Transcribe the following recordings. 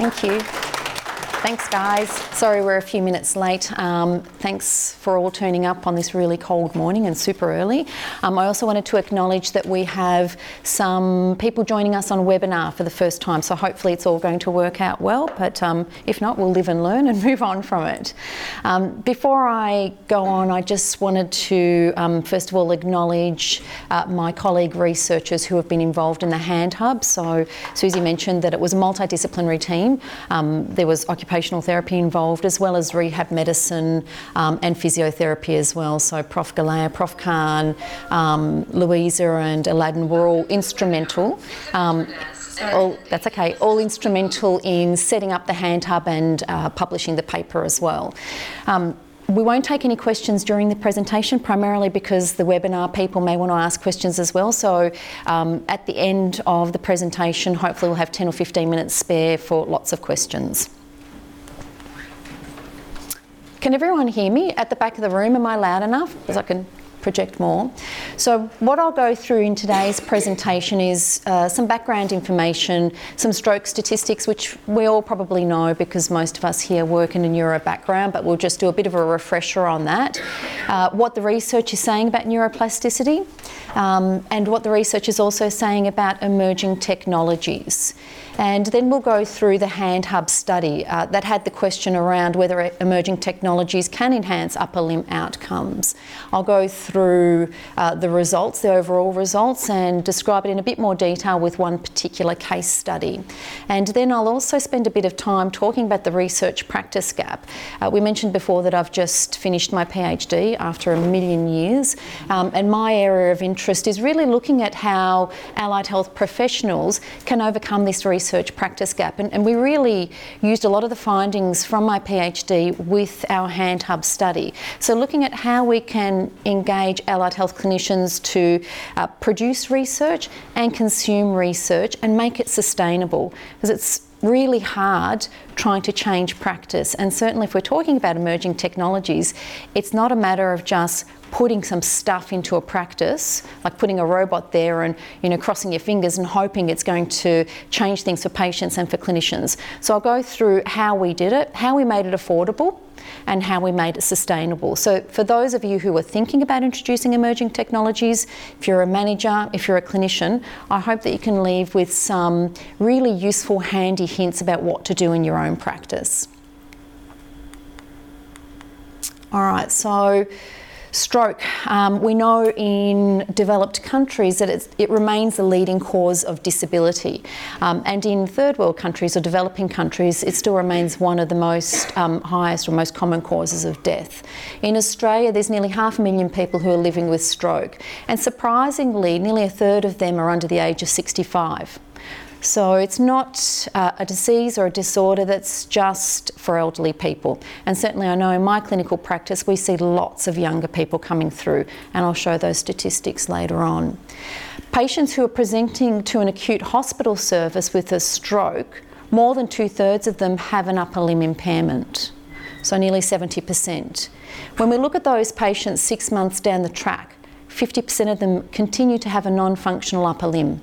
Thank you. Thanks, guys. Sorry we're a few minutes late. Um, thanks for all turning up on this really cold morning and super early. Um, I also wanted to acknowledge that we have some people joining us on webinar for the first time, so hopefully it's all going to work out well, but um, if not, we'll live and learn and move on from it. Um, before I go on, I just wanted to um, first of all acknowledge uh, my colleague researchers who have been involved in the Hand Hub. So Susie mentioned that it was a multidisciplinary team. Um, there was occupational occupational therapy involved, as well as rehab medicine um, and physiotherapy as well. So Prof. Galea, Prof. Khan, um, Louisa, and Aladdin were all instrumental. Um, all, that's okay, all instrumental in setting up the hand hub and uh, publishing the paper as well. Um, we won't take any questions during the presentation, primarily because the webinar people may want to ask questions as well. So um, at the end of the presentation, hopefully we'll have 10 or 15 minutes spare for lots of questions. Can everyone hear me at the back of the room? Am I loud enough? Because I can project more. So, what I'll go through in today's presentation is uh, some background information, some stroke statistics, which we all probably know because most of us here work in a neuro background, but we'll just do a bit of a refresher on that. Uh, what the research is saying about neuroplasticity, um, and what the research is also saying about emerging technologies. And then we'll go through the Hand Hub study uh, that had the question around whether emerging technologies can enhance upper limb outcomes. I'll go through uh, the results, the overall results, and describe it in a bit more detail with one particular case study. And then I'll also spend a bit of time talking about the research practice gap. Uh, we mentioned before that I've just finished my PhD after a million years, um, and my area of interest is really looking at how allied health professionals can overcome this research research practice gap. And, and, we really used a lot of the findings from my PhD with our Hand Hub study. So, looking at how we can engage allied health clinicians to uh, produce research and consume research and make it sustainable. Because it's really hard trying to change practice. And certainly, if we're talking about emerging technologies, it's not a matter of just putting some stuff into a practice, like putting a robot there and you know crossing your fingers and hoping it's going to change things for patients and for clinicians. So I'll go through how we did it, how we made it affordable, and how we made it sustainable. So for those of you who are thinking about introducing emerging technologies, if you're a manager, if you're a clinician, I hope that you can leave with some really useful, handy hints about what to do in your own practice. All right, so Stroke, um, we know in developed countries that it remains the leading cause of disability. Um, and in third world countries or developing countries, it still remains one of the most um, highest or most common causes of death. In Australia, there's nearly half a million people who are living with stroke. And surprisingly, nearly a third of them are under the age of 65. So it's not uh, a disease or a disorder that's just for elderly people. And certainly, I know in my clinical practice, we see lots of younger people coming through, and I'll show those statistics later on. Patients who are presenting to an acute hospital service with a stroke, more than two thirds of them have an upper limb impairment, so nearly 70%. When we look at those patients six months down the track, 50% of them continue to have a non functional upper limb.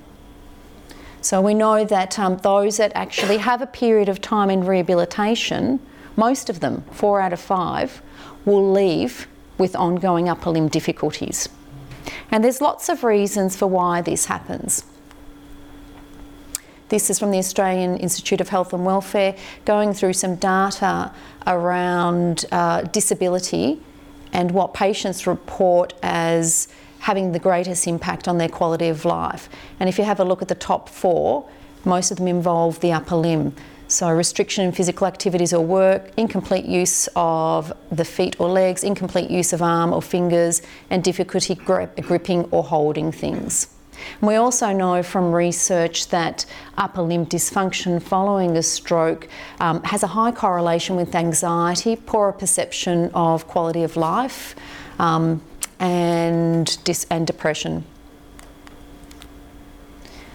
So we know that um, those that actually have a period of time in rehabilitation, most of them, four out of five, will leave with ongoing upper limb difficulties. And there's lots of reasons for why this happens. This is from the Australian Institute of Health and Welfare, going through some data around uh, disability and what patients report as having the greatest impact on their quality of life. And if you have a look at the top four, most of them involve the upper limb. So, restriction in physical activities or work, incomplete use of the feet or legs, incomplete use of arm or fingers, and difficulty gripping or holding things. We also know from research that upper limb dysfunction following a stroke um, has a high correlation with anxiety, poorer perception of quality of life, um, and, dis- and depression.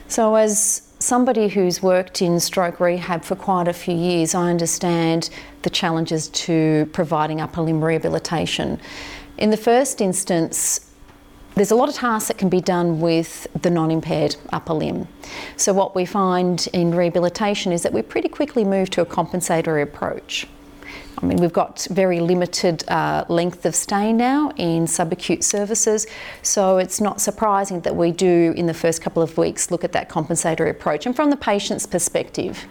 So, as somebody who's worked in stroke rehab for quite a few years, I understand the challenges to providing upper limb rehabilitation. In the first instance, there's a lot of tasks that can be done with the non-impaired upper limb. So what we find in rehabilitation is that we pretty quickly move to a compensatory approach. I mean, we've got very limited uh, length of stay now in subacute services, so it's not surprising that we do, in the first couple of weeks, look at that compensatory approach. And from the patient's perspective,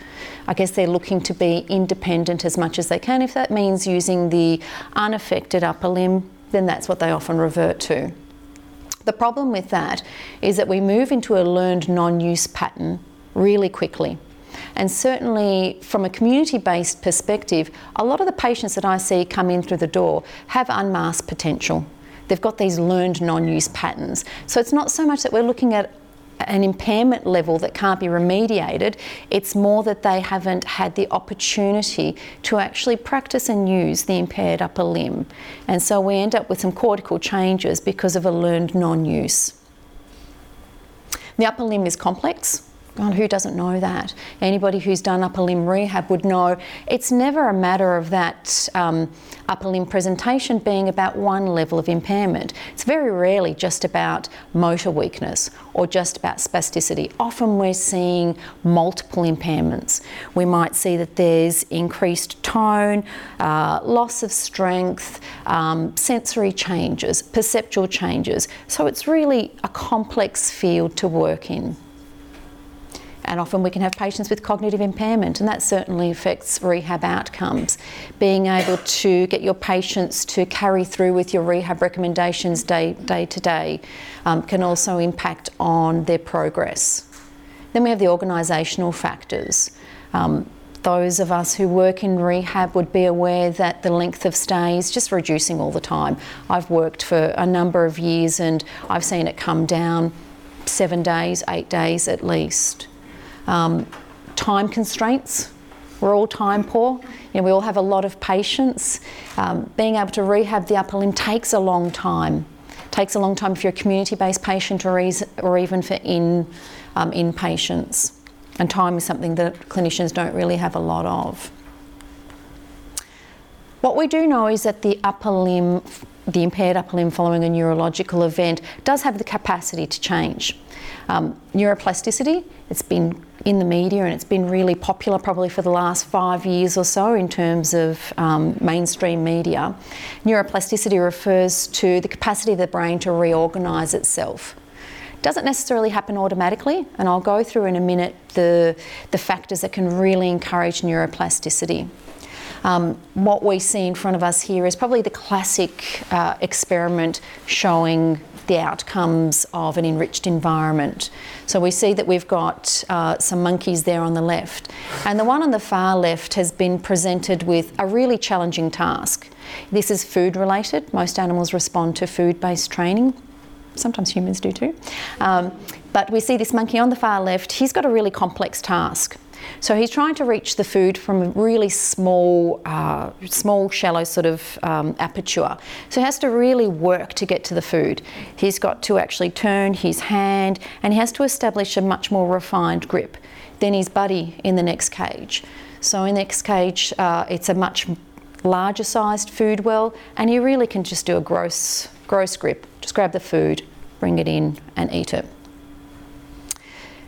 I guess they're looking to be independent as much as they can. If that means using the unaffected upper limb, then that's what they often revert to. The problem with that is that we move into a learned non use pattern really quickly. And certainly, from a community based perspective, a lot of the patients that I see come in through the door have unmasked potential. They've got these learned non use patterns. So it's not so much that we're looking at an impairment level that can't be remediated. It's more that they haven't had the opportunity to actually practice and use the impaired upper limb. And so we end up with some cortical changes because of a learned non use. The upper limb is complex. Who doesn't know that? Anybody who's done upper limb rehab would know it's never a matter of that um, upper limb presentation being about one level of impairment. It's very rarely just about motor weakness or just about spasticity. Often we're seeing multiple impairments. We might see that there's increased tone, uh, loss of strength, um, sensory changes, perceptual changes. So it's really a complex field to work in. And often we can have patients with cognitive impairment, and that certainly affects rehab outcomes. Being able to get your patients to carry through with your rehab recommendations day, day to day um, can also impact on their progress. Then we have the organisational factors. Um, those of us who work in rehab would be aware that the length of stay is just reducing all the time. I've worked for a number of years and I've seen it come down seven days, eight days at least. Um, time constraints. We're all time poor. You know, we all have a lot of patience. Um, being able to rehab the upper limb takes a long time. Takes a long time if you're a community-based patient or, or even for in um, inpatients. And time is something that clinicians don't really have a lot of. What we do know is that the upper limb, the impaired upper limb following a neurological event, does have the capacity to change. Um, neuroplasticity, it's been in the media and it's been really popular probably for the last five years or so in terms of um, mainstream media. Neuroplasticity refers to the capacity of the brain to reorganise itself. Doesn't necessarily happen automatically, and I'll go through in a minute the, the factors that can really encourage neuroplasticity. Um, what we see in front of us here is probably the classic uh, experiment showing the outcomes of an enriched environment. So we see that we've got uh, some monkeys there on the left, and the one on the far left has been presented with a really challenging task. This is food related. Most animals respond to food based training. Sometimes humans do too. Um, but we see this monkey on the far left, he's got a really complex task. So he's trying to reach the food from a really small, uh, small, shallow sort of um, aperture. So he has to really work to get to the food. He's got to actually turn his hand and he has to establish a much more refined grip than his buddy in the next cage. So in the next cage, uh, it's a much larger sized food well, and he really can just do a gross, gross grip. Just grab the food, bring it in, and eat it.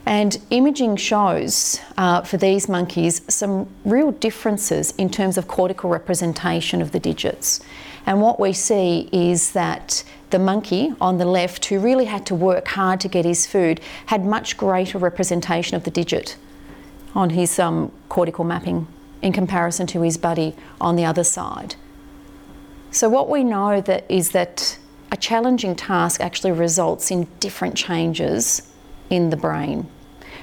And imaging shows uh, for these monkeys some real differences in terms of cortical representation of the digits. And what we see is that the monkey on the left, who really had to work hard to get his food, had much greater representation of the digit on his um, cortical mapping in comparison to his buddy on the other side. So what we know that is that a challenging task actually results in different changes in the brain.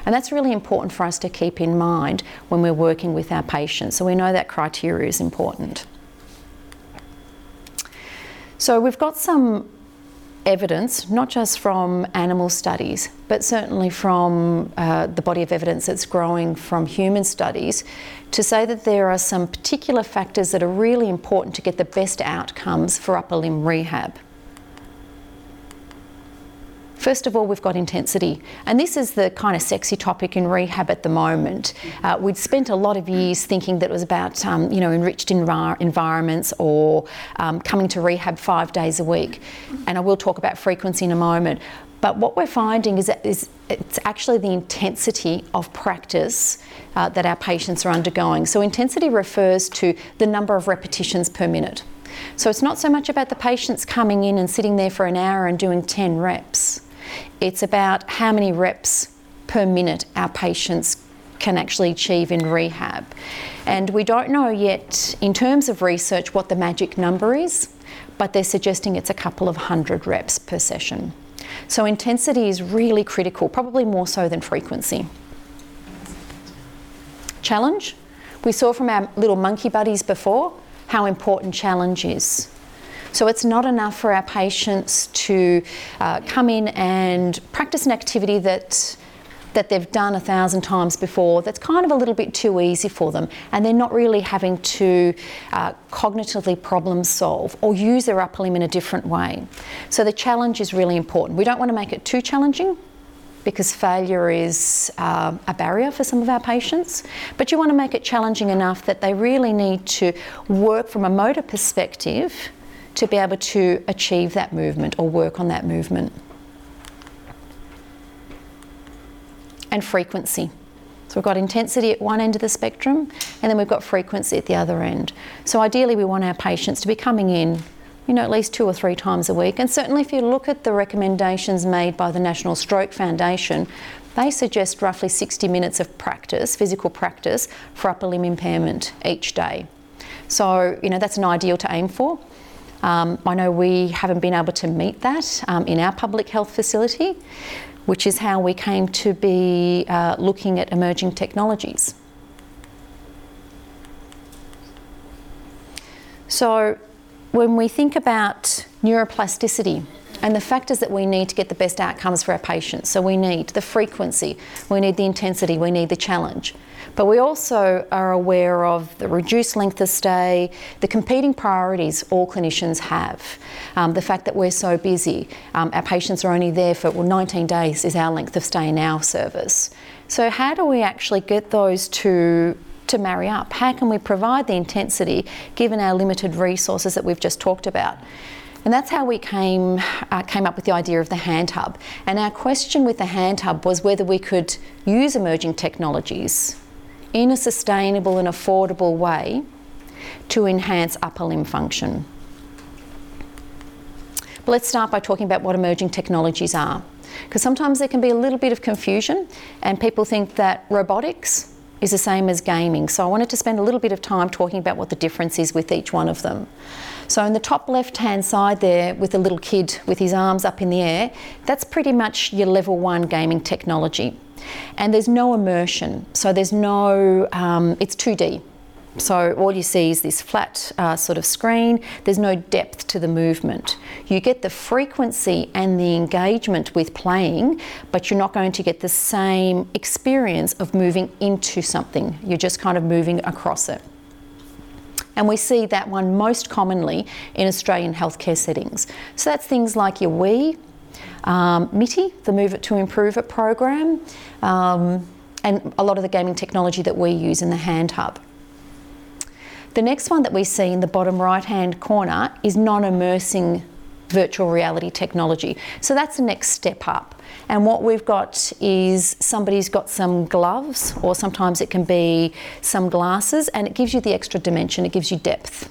And that's really important for us to keep in mind when we're working with our patients. So we know that criteria is important. So we've got some evidence, not just from animal studies, but certainly from uh, the body of evidence that's growing from human studies, to say that there are some particular factors that are really important to get the best outcomes for upper limb rehab. First of all, we've got intensity, and this is the kind of sexy topic in rehab at the moment. Uh, we'd spent a lot of years thinking that it was about, um, you know, enriched envir- environments or um, coming to rehab five days a week, and I will talk about frequency in a moment. But what we're finding is that is it's actually the intensity of practice uh, that our patients are undergoing. So intensity refers to the number of repetitions per minute. So it's not so much about the patients coming in and sitting there for an hour and doing 10 reps. It's about how many reps per minute our patients can actually achieve in rehab. And we don't know yet, in terms of research, what the magic number is, but they're suggesting it's a couple of hundred reps per session. So intensity is really critical, probably more so than frequency. Challenge. We saw from our little monkey buddies before how important challenge is. So it's not enough for our patients to uh, come in and practice an activity that that they've done a thousand times before that's kind of a little bit too easy for them and they're not really having to uh, cognitively problem solve or use their upper limb in a different way. So the challenge is really important. We don't want to make it too challenging because failure is uh, a barrier for some of our patients. But you want to make it challenging enough that they really need to work from a motor perspective to be able to achieve that movement or work on that movement. And frequency. So we've got intensity at one end of the spectrum, and then we've got frequency at the other end. So ideally, we want our patients to be coming in, you know, at least two or three times a week. And certainly, if you look at the recommendations made by the National Stroke Foundation, they suggest roughly 60 minutes of practice, physical practice, for upper limb impairment each day. So, you know, that's an ideal to aim for. Um, I know we haven't been able to meet that um, in our public health facility, which is how we came to be uh, looking at emerging technologies. So, when we think about neuroplasticity, and the factors that we need to get the best outcomes for our patients. So we need the frequency, we need the intensity, we need the challenge. But we also are aware of the reduced length of stay, the competing priorities all clinicians have. Um, the fact that we're so busy, um, our patients are only there for, well, 19 days is our length of stay in our service. So, how do we actually get those to to marry up? How can we provide the intensity given our limited resources that we've just talked about? And that's how we came, uh, came up with the idea of the hand hub. And our question with the hand hub was whether we could use emerging technologies in a sustainable and affordable way to enhance upper limb function. But let's start by talking about what emerging technologies are. Because sometimes there can be a little bit of confusion, and people think that robotics is the same as gaming. So I wanted to spend a little bit of time talking about what the difference is with each one of them. So in the top left hand side there with the little kid with his arms up in the air, that's pretty much your level one gaming technology. And there's no immersion, so there's no, um, it's 2D. So all you see is this flat uh, sort of screen. There's no depth to the movement. You get the frequency and the engagement with playing, but you're not going to get the same experience of moving into something. You're just kind of moving across it. And we see that one most commonly in Australian healthcare settings. So that's things like your Wii, um, MITI, the Move It to Improve It program, um, and a lot of the gaming technology that we use in the Hand Hub. The next one that we see in the bottom right hand corner is non immersing virtual reality technology. So that's the next step up. And what we've got is somebody's got some gloves, or sometimes it can be some glasses, and it gives you the extra dimension, it gives you depth.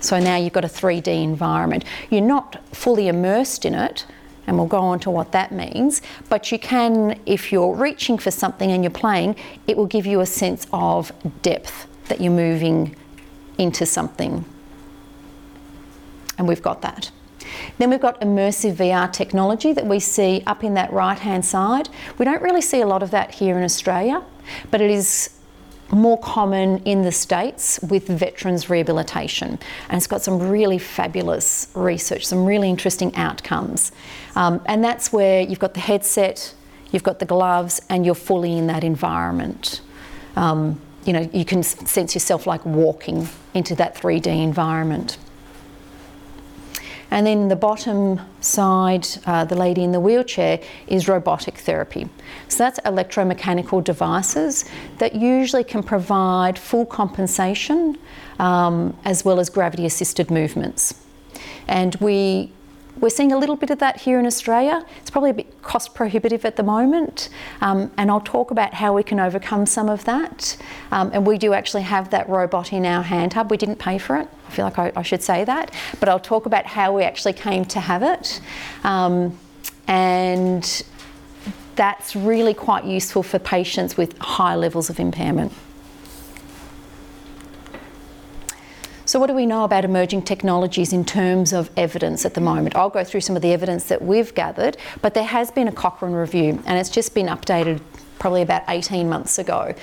So now you've got a 3D environment. You're not fully immersed in it, and we'll go on to what that means. But you can, if you're reaching for something and you're playing, it will give you a sense of depth that you're moving into something. And we've got that. Then we've got immersive VR technology that we see up in that right hand side. We don't really see a lot of that here in Australia, but it is more common in the States with veterans rehabilitation. And it's got some really fabulous research, some really interesting outcomes. Um, and that's where you've got the headset, you've got the gloves, and you're fully in that environment. Um, you know, you can sense yourself like walking into that 3D environment. And then the bottom side, uh, the lady in the wheelchair, is robotic therapy. So that's electromechanical devices that usually can provide full compensation um, as well as gravity assisted movements. And we we're seeing a little bit of that here in Australia. It's probably a bit cost prohibitive at the moment, um, and I'll talk about how we can overcome some of that. Um, and we do actually have that robot in our hand hub. We didn't pay for it. I feel like I, I should say that, but I'll talk about how we actually came to have it. Um, and that's really quite useful for patients with high levels of impairment. So, what do we know about emerging technologies in terms of evidence at the moment? I'll go through some of the evidence that we've gathered, but there has been a Cochrane review and it's just been updated probably about 18 months ago.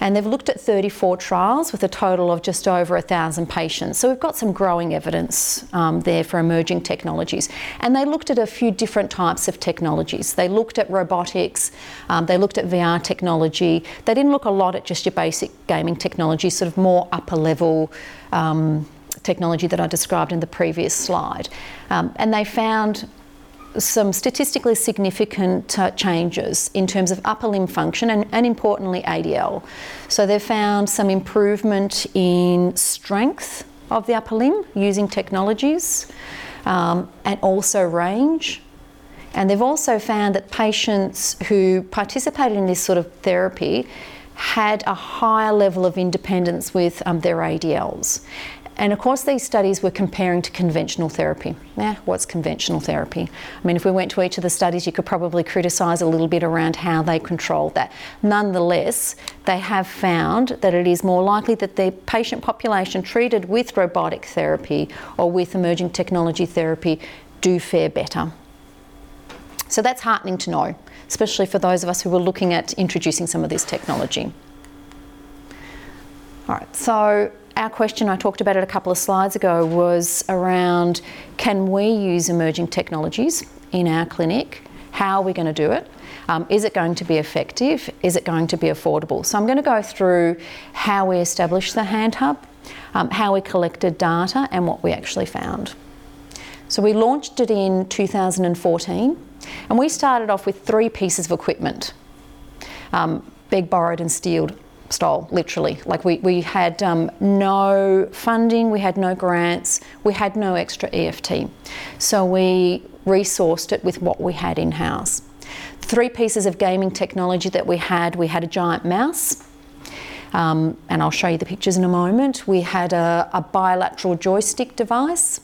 And they've looked at 34 trials with a total of just over 1,000 patients. So we've got some growing evidence um, there for emerging technologies. And they looked at a few different types of technologies. They looked at robotics, um, they looked at VR technology. They didn't look a lot at just your basic gaming technology, sort of more upper level. Um, technology that I described in the previous slide. Um, and they found some statistically significant uh, changes in terms of upper limb function and, and, importantly ADL. So they've found some improvement in strength of the upper limb using technologies um, and also range. And they've also found that patients who participated in this sort of therapy had a higher level of independence with um, their ADLs. And of course, these studies were comparing to conventional therapy. Now, what's conventional therapy? I mean, if we went to each of the studies, you could probably criticise a little bit around how they controlled that. Nonetheless, they have found that it is more likely that the patient population treated with robotic therapy or with emerging technology therapy do fare better. So that's heartening to know, especially for those of us who were looking at introducing some of this technology. All right, so our question, I talked about it a couple of slides ago, was around can we use emerging technologies in our clinic? How are we going to do it? Um, is it going to be effective? Is it going to be affordable? So I'm going to go through how we established the Hand Hub, um, how we collected data, and what we actually found. So we launched it in 2014, and we started off with three pieces of equipment um, borrowed, and stealed stole, literally. Like we, we had um, no funding, we had no grants, we had no extra EFT. So we resourced it with what we had in house. Three pieces of gaming technology that we had we had a giant mouse. Um, and I'll show you the pictures in a moment. We had a, a bilateral joystick device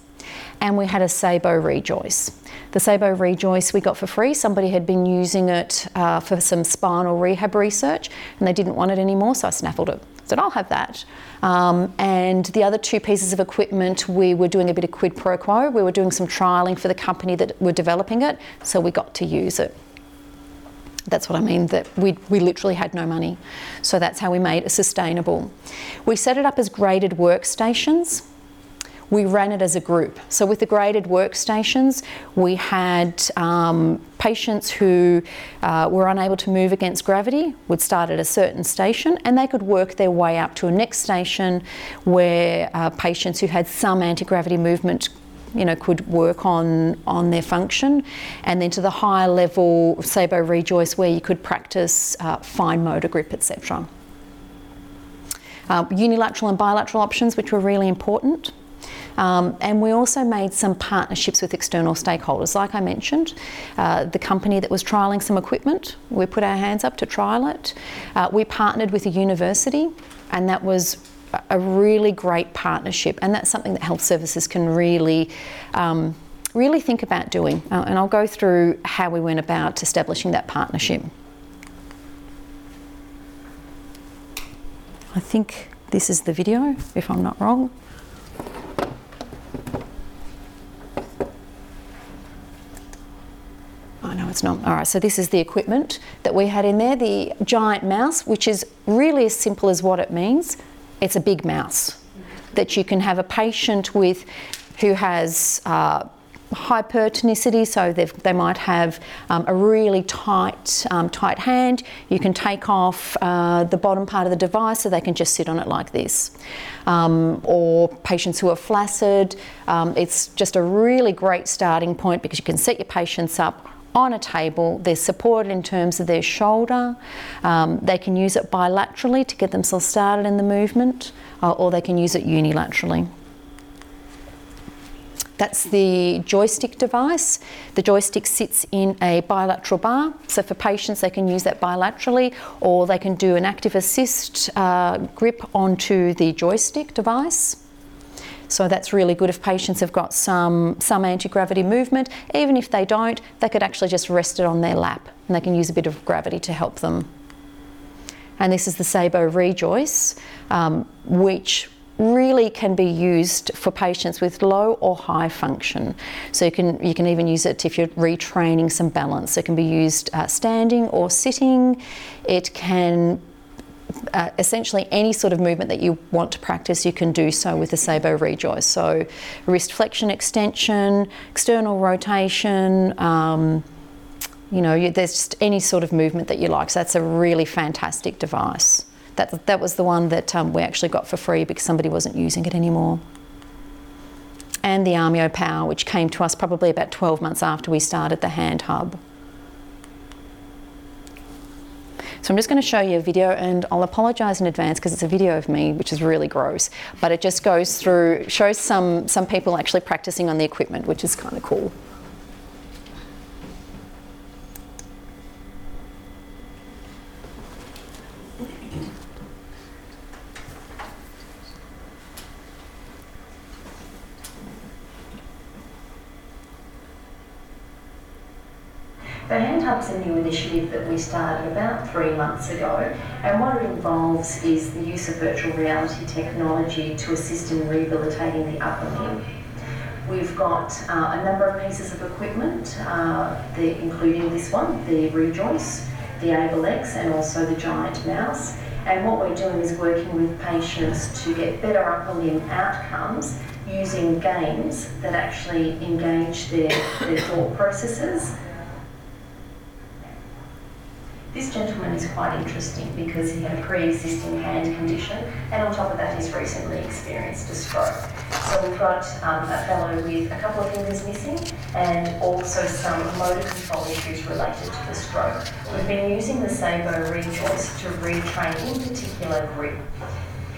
and we had a Saebo ReJoyce. The Saebo ReJoyce we got for free. Somebody had been using it uh, for some spinal rehab research and they didn't want it anymore, so I snaffled it. I said, I'll have that. Um, and the other two pieces of equipment, we were doing a bit of quid pro quo. We were doing some trialling for the company that were developing it, so we got to use it. That's what I mean, that we, we literally had no money. So that's how we made it sustainable. We set it up as graded workstations we ran it as a group. So with the graded workstations, we had um, patients who uh, were unable to move against gravity would start at a certain station and they could work their way up to a next station where uh, patients who had some anti-gravity movement you know, could work on on their function, and then to the higher level Saebo ReJoyce, where you could practice uh, fine motor grip, etc. Uh, unilateral and bilateral options, which were really important. Um, and we also made some partnerships with external stakeholders. Like I mentioned, uh, the company that was trialling some equipment, we put our hands up to trial it. Uh, we partnered with a university, and that was a really great partnership, and that's something that health services can really. Um, really think about doing, uh, and I'll go through how we went about establishing that partnership. I think this is the video, if I'm not wrong. Not. All right, so this is the equipment that we had in there the giant mouse, which is really as simple as what it means. It's a big mouse that you can have a patient with who has. Uh, hypertonicity, so they might have um, a really tight, um, tight hand. You can take off uh, the bottom part of the device so they can just sit on it like this. Um, or patients who are flaccid, um, it's just a really great starting point because you can set your patients up on a table. They're supported in terms of their shoulder. Um, they can use it bilaterally to get themselves started in the movement, uh, or they can use it unilaterally. That's the joystick device. The joystick sits in a bilateral bar, so for patients they can use that bilaterally or they can do an active assist uh, grip onto the joystick device. So that's really good if patients have got some, some anti-gravity movement. Even if they don't, they could actually just rest it on their lap and they can use a bit of gravity to help them. And this is the Saebo ReJoyce, um, which really can be used for patients with low or high function. So you can you can even use it if you're retraining some balance. It can be used uh, standing or sitting. It can uh, essentially any sort of movement that you want to practice, you can do so with the Saebo ReJoyce. So wrist flexion extension, external rotation. Um, you know, you, there's just any sort of movement that you like. So that's a really fantastic device. That, that was the one that um, we actually got for free because somebody wasn't using it anymore. And the Armeo Power, which came to us probably about 12 months after we started the Hand Hub. So I'm just going to show you a video and I'll apologise in advance because it's a video of me, which is really gross, but it just goes through, shows some, some people actually practicing on the equipment, which is kind of cool. The Hand Hub's a new initiative that we started about three months ago, and what it involves is the use of virtual reality technology to assist in rehabilitating the upper limb. We've got uh, a number of pieces of equipment, uh, the, including this one, the ReJoyce, the AbleX, and also the Giant Mouse. And what we're doing is working with patients to get better upper limb outcomes using games that actually engage their, their thought processes this gentleman is quite interesting because he had a pre-existing hand condition and on top of that he's recently experienced a stroke. So we've got um, a fellow with a couple of fingers missing and also some motor control issues related to the stroke. We've been using the Saebo ReJoyce to retrain in particular grip.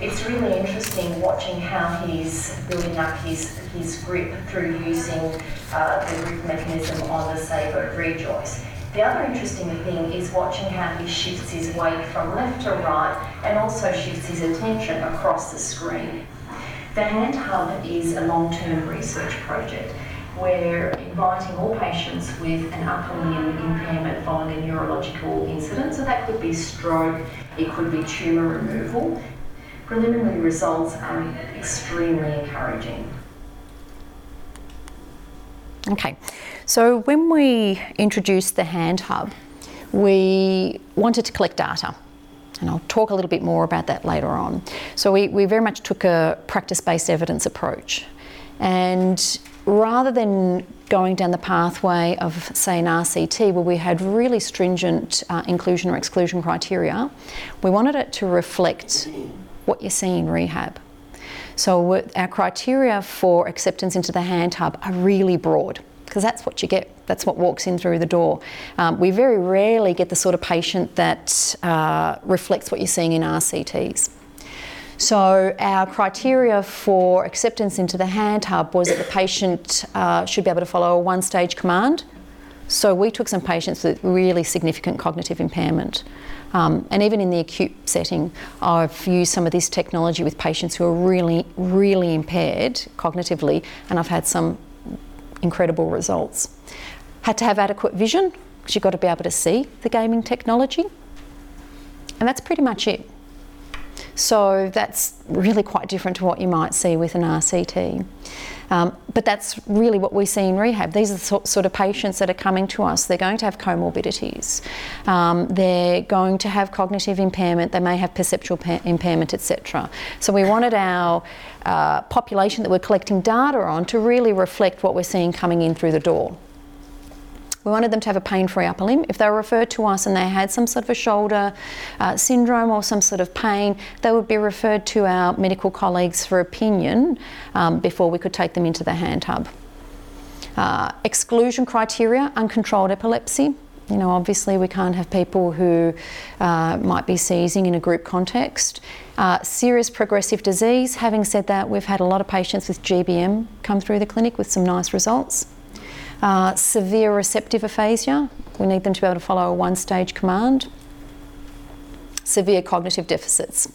It's really interesting watching how he's building up his, his grip through using uh, the grip mechanism on the Saebo ReJoyce. The other interesting thing is watching how he shifts his weight from left to right and also shifts his attention across the screen. The Hand Hub is a long-term research project. We're inviting all patients with an upper limb impairment following a neurological incident. So that could be stroke, it could be tumour removal. Preliminary results are extremely encouraging. Okay, so when we introduced the Hand Hub, we wanted to collect data. And I'll talk a little bit more about that later on. So we, we very much took a practice-based evidence approach. And rather than going down the pathway of, say, an RCT where we had really stringent uh, inclusion or exclusion criteria, we wanted it to reflect what you see in rehab. So our criteria for acceptance into the hand hub are really broad because that's what you get. That's what walks in through the door. Um, we very rarely get the sort of patient that uh, reflects what you're seeing in RCTs. So our criteria for acceptance into the hand hub was that the patient uh, should be able to follow a one-stage command. So we took some patients with really significant cognitive impairment. Um, and even in the acute setting, I've used some of this technology with patients who are really, really impaired cognitively, and I've had some incredible results. Had to have adequate vision because you've got to be able to see the gaming technology. And that's pretty much it. So that's really quite different to what you might see with an RCT. Um, but that's really what we see in rehab. These are the sort of patients that are coming to us. They're going to have comorbidities. Um, they're going to have cognitive impairment. They may have perceptual pa- impairment, etc. So we wanted our uh, population that we're collecting data on to really reflect what we're seeing coming in through the door. We wanted them to have a pain free upper limb. If they were referred to us and they had some sort of a shoulder uh, syndrome or some sort of pain, they would be referred to our medical colleagues for opinion um, before we could take them into the hand hub. Uh, exclusion criteria uncontrolled epilepsy. You know, obviously, we can't have people who uh, might be seizing in a group context. Uh, serious progressive disease. Having said that, we've had a lot of patients with GBM come through the clinic with some nice results. Uh, severe receptive aphasia, we need them to be able to follow a one stage command. Severe cognitive deficits.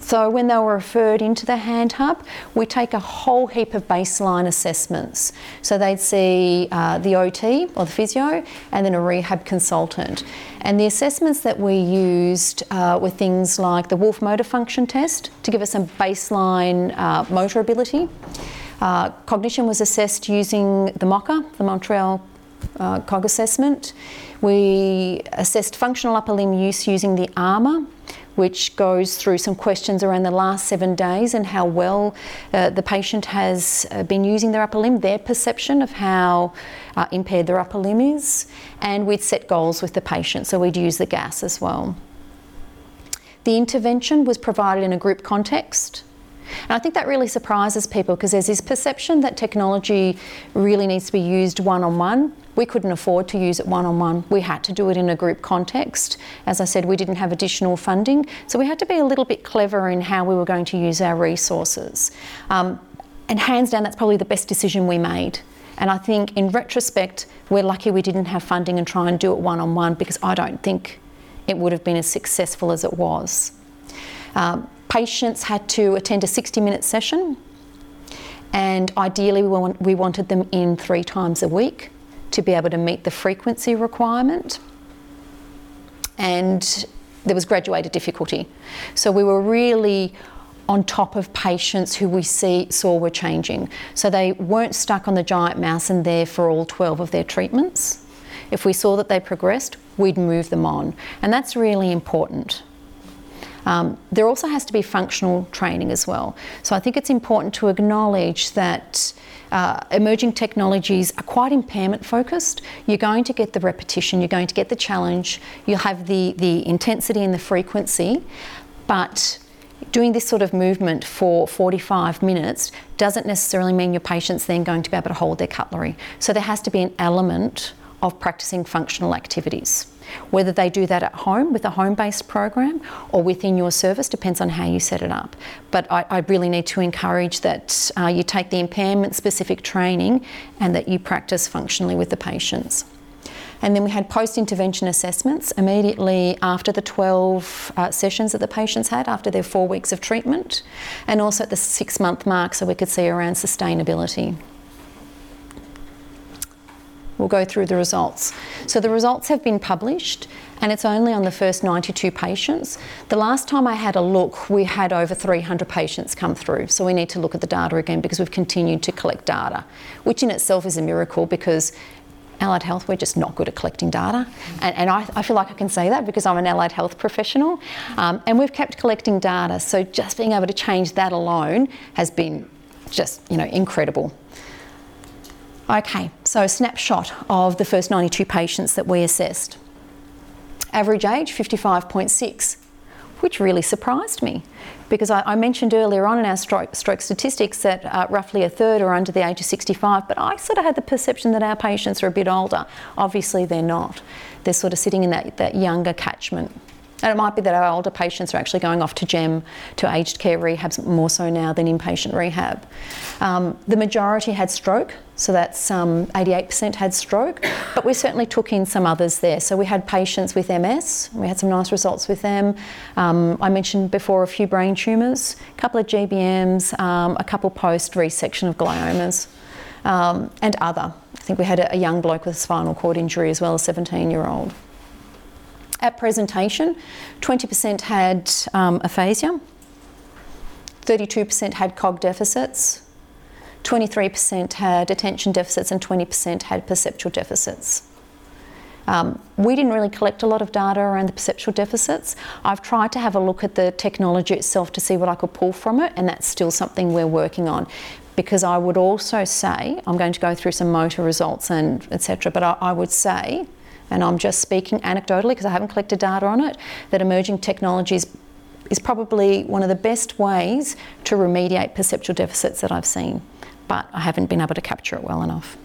So, when they were referred into the hand hub, we take a whole heap of baseline assessments. So, they'd see uh, the OT or the physio and then a rehab consultant. And the assessments that we used uh, were things like the Wolf Motor Function Test to give us some baseline uh, motor ability. Uh, cognition was assessed using the MOCA, the Montreal uh, COG assessment. We assessed functional upper limb use using the ARMA, which goes through some questions around the last seven days and how well uh, the patient has uh, been using their upper limb, their perception of how uh, impaired their upper limb is. And we'd set goals with the patient, so we'd use the GAS as well. The intervention was provided in a group context. And I think that really surprises people because there's this perception that technology really needs to be used one on one. We couldn't afford to use it one on one. We had to do it in a group context. As I said, we didn't have additional funding, so we had to be a little bit clever in how we were going to use our resources. Um, and hands down, that's probably the best decision we made. And I think in retrospect, we're lucky we didn't have funding and try and do it one on one because I don't think it would have been as successful as it was. Um, Patients had to attend a 60 minute session, and ideally, we, want, we wanted them in three times a week to be able to meet the frequency requirement. And there was graduated difficulty. So we were really on top of patients who we see, saw were changing. So they weren't stuck on the giant mouse and there for all 12 of their treatments. If we saw that they progressed, we'd move them on. And that's really important. Um, there also has to be functional training as well. So I think it's important to acknowledge that uh, emerging technologies are quite impairment focused. You're going to get the repetition, you're going to get the challenge, you'll have the, the intensity and the frequency, but doing this sort of movement for 45 minutes doesn't necessarily mean your patient's then going to be able to hold their cutlery. So there has to be an element of practicing functional activities. Whether they do that at home with a home based program or within your service depends on how you set it up. But I, I really need to encourage that uh, you take the impairment specific training and that you practice functionally with the patients. And then we had post intervention assessments immediately after the 12 uh, sessions that the patients had, after their four weeks of treatment, and also at the six month mark so we could see around sustainability. We'll go through the results. So the results have been published and it's only on the first 92 patients. The last time I had a look, we had over 300 patients come through. So we need to look at the data again because we've continued to collect data, which in itself is a miracle because allied health, we're just not good at collecting data. And, and I, I, feel like I can say that because I'm an allied health professional. Um, and we've kept collecting data. So just being able to change that alone has been just, you know, incredible. Okay, so a snapshot of the first 92 patients that we assessed. Average age 55.6, which really surprised me because I, I mentioned earlier on in our stroke, stroke statistics that uh, roughly a third are under the age of 65, but I sort of had the perception that our patients are a bit older. Obviously, they're not. They're sort of sitting in that, that younger catchment. And it might be that our older patients are actually going off to GEM, to aged care rehabs more so now than inpatient rehab. Um, the majority had stroke, so that's um, 88% had stroke, but we certainly took in some others there. So we had patients with MS, we had some nice results with them. Um, I mentioned before a few brain tumours, a couple of GBMs, um, a couple post resection of gliomas, um, and other. I think we had a, a young bloke with a spinal cord injury as well, a 17 year old. At presentation, 20% had um, aphasia, 32% had cog deficits, 23% had attention deficits, and 20% had perceptual deficits. Um, we didn't really collect a lot of data around the perceptual deficits. I've tried to have a look at the technology itself to see what I could pull from it, and that's still something we're working on. Because I would also say, I'm going to go through some motor results and etc., but I, I would say, and I'm just speaking anecdotally because I haven't collected data on it, that emerging technologies is probably one of the best ways to remediate perceptual deficits that I've seen, but I haven't been able to capture it well enough.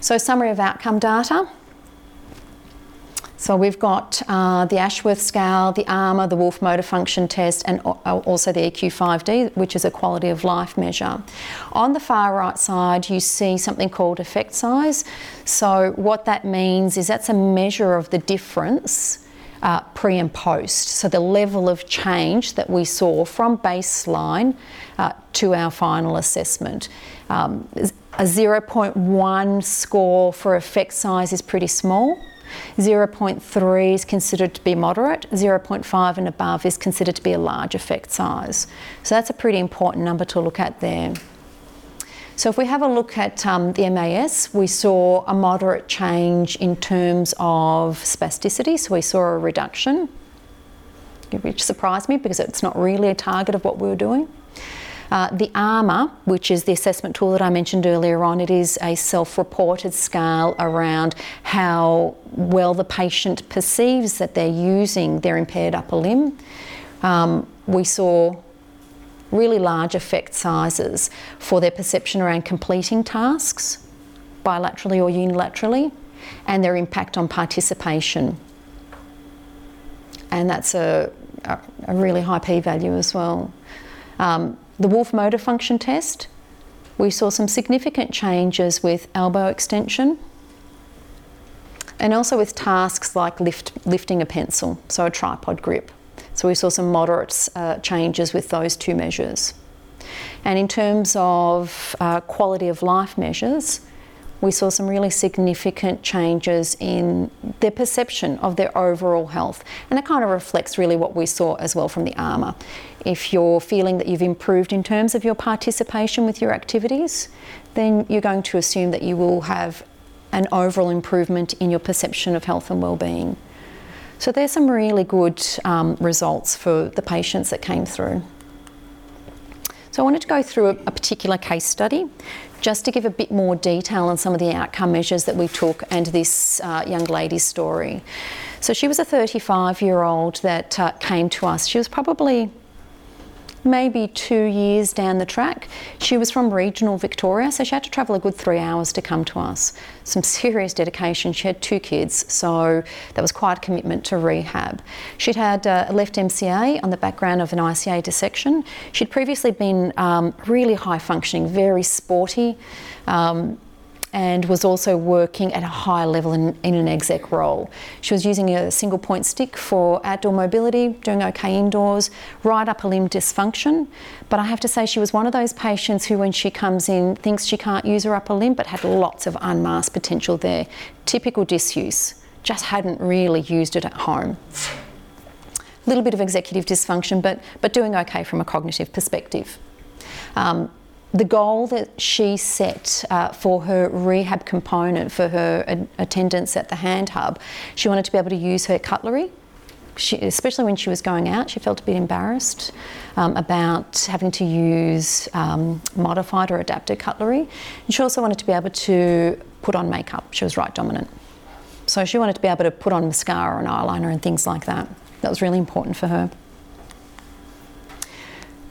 So, summary of outcome data. So we've got uh, the Ashworth scale, the ARMA, the Wolf Motor Function Test, and also the EQ5D, which is a quality of life measure. On the far right side, you see something called effect size. So what that means is that's a measure of the difference uh, pre and post. So the level of change that we saw from baseline uh, to our final assessment. Um, a 0.1 score for effect size is pretty small. 0.3 is considered to be moderate, 0.5 and above is considered to be a large effect size. So that's a pretty important number to look at there. So if we have a look at um, the MAS, we saw a moderate change in terms of spasticity, so we saw a reduction, which surprised me because it's not really a target of what we were doing. Uh, the ARMA, which is the assessment tool that I mentioned earlier on, it is a self reported scale around how well the patient perceives that they're using their impaired upper limb. Um, we saw really large effect sizes for their perception around completing tasks, bilaterally or unilaterally, and their impact on participation. And that's a, a, really high p value as well. Um, the Wolf Motor Function Test, we saw some significant changes with elbow extension and also with tasks like lift, lifting a pencil, so a tripod grip. So we saw some moderate uh, changes with those two measures. And in terms of uh, quality of life measures, we saw some really significant changes in their perception of their overall health. And that kind of reflects really what we saw as well from the ARMA. If you're feeling that you've improved in terms of your participation with your activities, then you're going to assume that you will have an overall improvement in your perception of health and well-being. So there's some really good um, results for the patients that came through. So I wanted to go through a, a, particular case study just to give a bit more detail on some of the outcome measures that we took and this uh, young lady's story. So she was a 35 year old that uh, came to us. She was probably maybe two years down the track. She was from regional Victoria, so she had to travel a good three hours to come to us. Some serious dedication. She had two kids, so that was quite a commitment to rehab. She'd had uh, left MCA on the background of an ICA dissection. She'd previously been um, really high functioning, very sporty. Um, and was also working at a high level in, in, an exec role. She was using a single point stick for outdoor mobility, doing okay indoors, right upper limb dysfunction. But I have to say, she was one of those patients who, when she comes in, thinks she can't use her upper limb, but had lots of unmasked potential there. Typical disuse, just hadn't really used it at home. A little bit of executive dysfunction, but, but doing okay from a cognitive perspective. Um, the goal that she set uh, for her rehab component for her ad- attendance at the hand hub, she wanted to be able to use her cutlery. She, especially when she was going out, she felt a bit embarrassed um, about having to use um, modified or adapted cutlery. And she also wanted to be able to put on makeup. She was right dominant. So she wanted to be able to put on mascara and eyeliner and things like that. That was really important for her.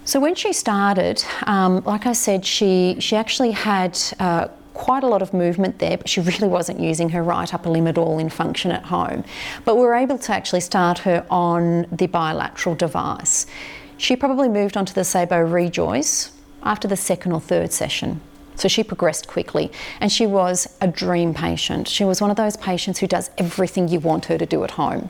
So when she started, um, like I said, she she actually had. Uh, quite a lot of movement there, but she really wasn't using her right upper limb at all in function at home. But we were able to actually start her on the bilateral device. She probably moved onto the Saebo ReJoyce after the second or third session. So she progressed quickly and she was a dream patient. She was one of those patients who does everything you want her to do at home.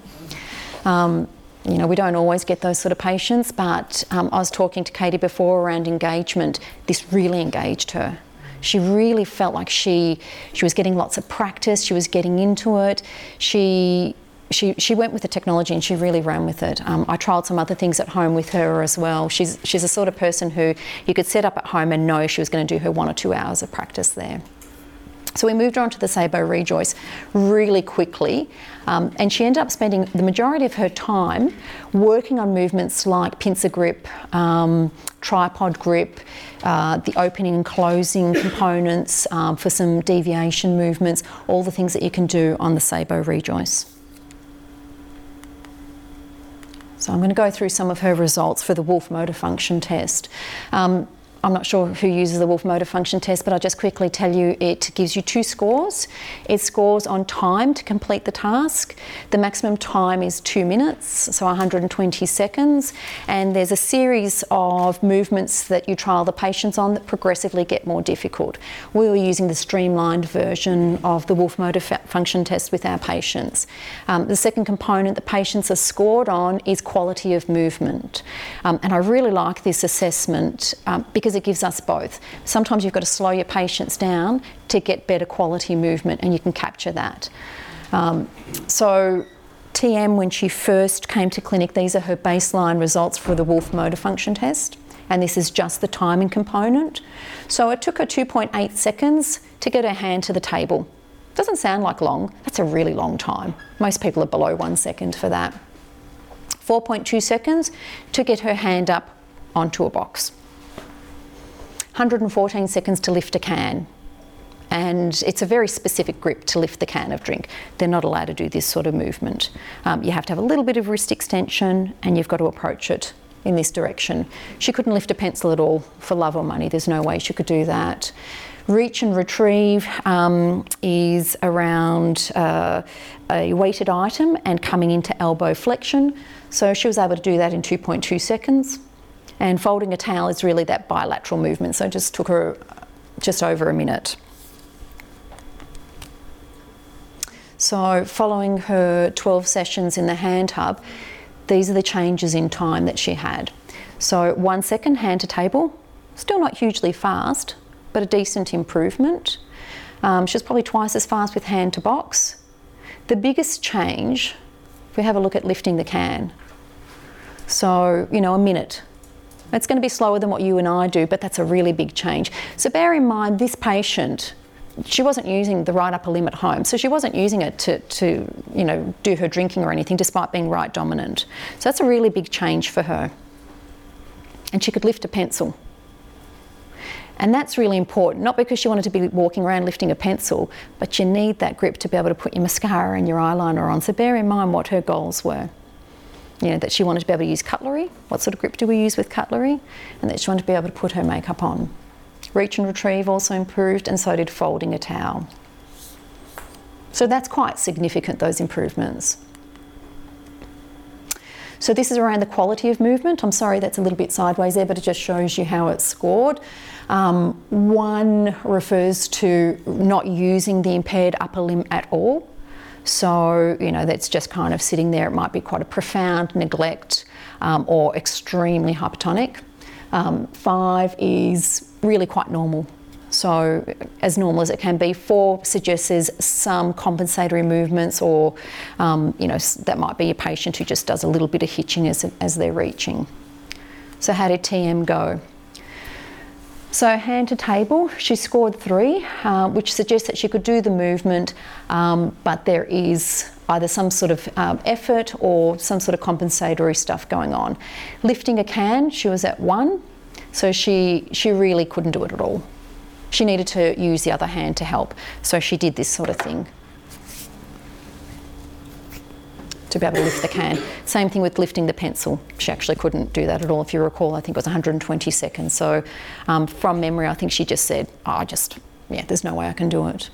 Um, you know, we don't always get those sort of patients, but um, I was talking to Katie before around engagement. This really engaged her. She really felt like she she was getting lots of practice. She was getting into it. She she, she went with the technology and she really ran with it. Um, I trialled some other things at home with her as well. She's, she's a sort of person who you could set up at home and know she was going to do her one or two hours of practice there. So we moved on to the Saebo ReJoyce really quickly, um, and she ended up spending the majority of her time working on movements like pincer grip, um, tripod grip, uh, the opening and closing components um, for some deviation movements, all the things that you can do on the Saebo ReJoyce. So I'm going to go through some of her results for the Wolf Motor Function Test. Um, I'm not sure who uses the Wolf Motor Function Test, but I'll just quickly tell you it gives you two scores. It scores on time to complete the task. The maximum time is two minutes, so 120 seconds, and there's a series of movements that you trial the patients on that progressively get more difficult. We were using the streamlined version of the Wolf Motor Function Test with our patients. Um, the second component the patients are scored on is quality of movement, um, and I really like this assessment um, because because it gives us both. Sometimes you've got to slow your patients down to get better quality movement, and you can capture that. Um, so, TM, when she first came to clinic, these are her baseline results for the Wolf Motor Function Test, and this is just the timing component. So, it took her 2.8 seconds to get her hand to the table. Doesn't sound like long, that's a really long time. Most people are below one second for that. 4.2 seconds to get her hand up onto a box. 114 seconds to lift a can. And it's a very specific grip to lift the can of drink. They're not allowed to do this sort of movement. Um, you have to have a little bit of wrist extension and you've got to approach it in this direction. She couldn't lift a pencil at all for love or money. There's no way she could do that. Reach and retrieve um, is around uh, a weighted item and coming into elbow flexion. So she was able to do that in 2.2 seconds. And folding a towel is really that bilateral movement, so it just took her just over a minute. So, following her 12 sessions in the hand hub, these are the changes in time that she had. So, one second hand to table, still not hugely fast, but a decent improvement. Um, she was probably twice as fast with hand to box. The biggest change, if we have a look at lifting the can, so, you know, a minute it's going to be slower than what you and I do, but that's a really big change. So bear in mind this patient, she wasn't using the right upper limb at home, so she wasn't using it to, to you know, do her drinking or anything despite being right dominant. So that's a really big change for her. And she could lift a pencil. And that's really important, not because she wanted to be walking around lifting a pencil, but you need that grip to be able to put your mascara and your eyeliner on. So bear in mind what her goals were you know, that she wanted to be able to use cutlery. What sort of grip do we use with cutlery? And that she wanted to be able to put her makeup on. Reach and retrieve also improved, and so did folding a towel. So that's quite significant, those improvements. So this is around the quality of movement. I'm sorry that's a little bit sideways there, but it just shows you how it's scored. Um, one refers to not using the impaired upper limb at all. So, you know, that's just kind of sitting there. It might be quite a profound neglect um, or extremely hypertonic. Um, five is really quite normal. So, as normal as it can be. Four suggests some compensatory movements, or um, you know, that might be a patient who just does a little bit of hitching as, as they're reaching. So, how did TM go? So, hand to table, she scored three, uh, which suggests that she could do the movement, um, but there is either some sort of um, effort or some sort of compensatory stuff going on. Lifting a can, she was at one, so she, she really couldn't do it at all. She needed to use the other hand to help, so she did this sort of thing. To be able to lift the can. Same thing with lifting the pencil. She actually couldn't do that at all. If you recall, I think it was 120 seconds. So um, from memory, I think she just said, oh, I just, yeah, there's no way I can do it.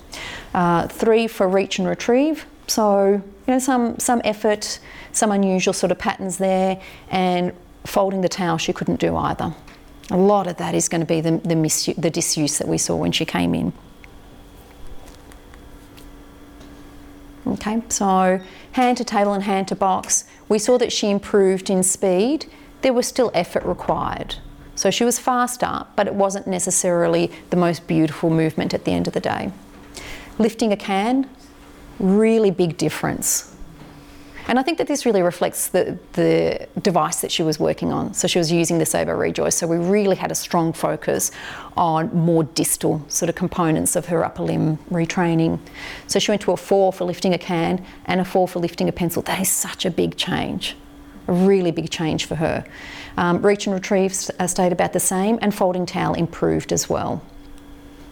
Uh, three for reach and retrieve. So, you know, some, some effort, some unusual sort of patterns there, and folding the towel she couldn't do either. A lot of that is going to be the, the, misuse, the disuse that we saw when she came in. Okay, so hand to table and hand to box. We saw that she improved in speed. There was still effort required. So she was faster, but it wasn't necessarily the most beautiful movement at the end of the day. Lifting a can, really big difference. And I think that this really reflects the, the device that she was working on. So she was using the Saebo ReJoyce. So we really had a strong focus on more distal sort of components of her upper limb retraining. So she went to a four for lifting a can and a four for lifting a pencil. That is such a big change, a really big change for her. Um, reach and retrieve stayed about the same, and folding towel improved as well.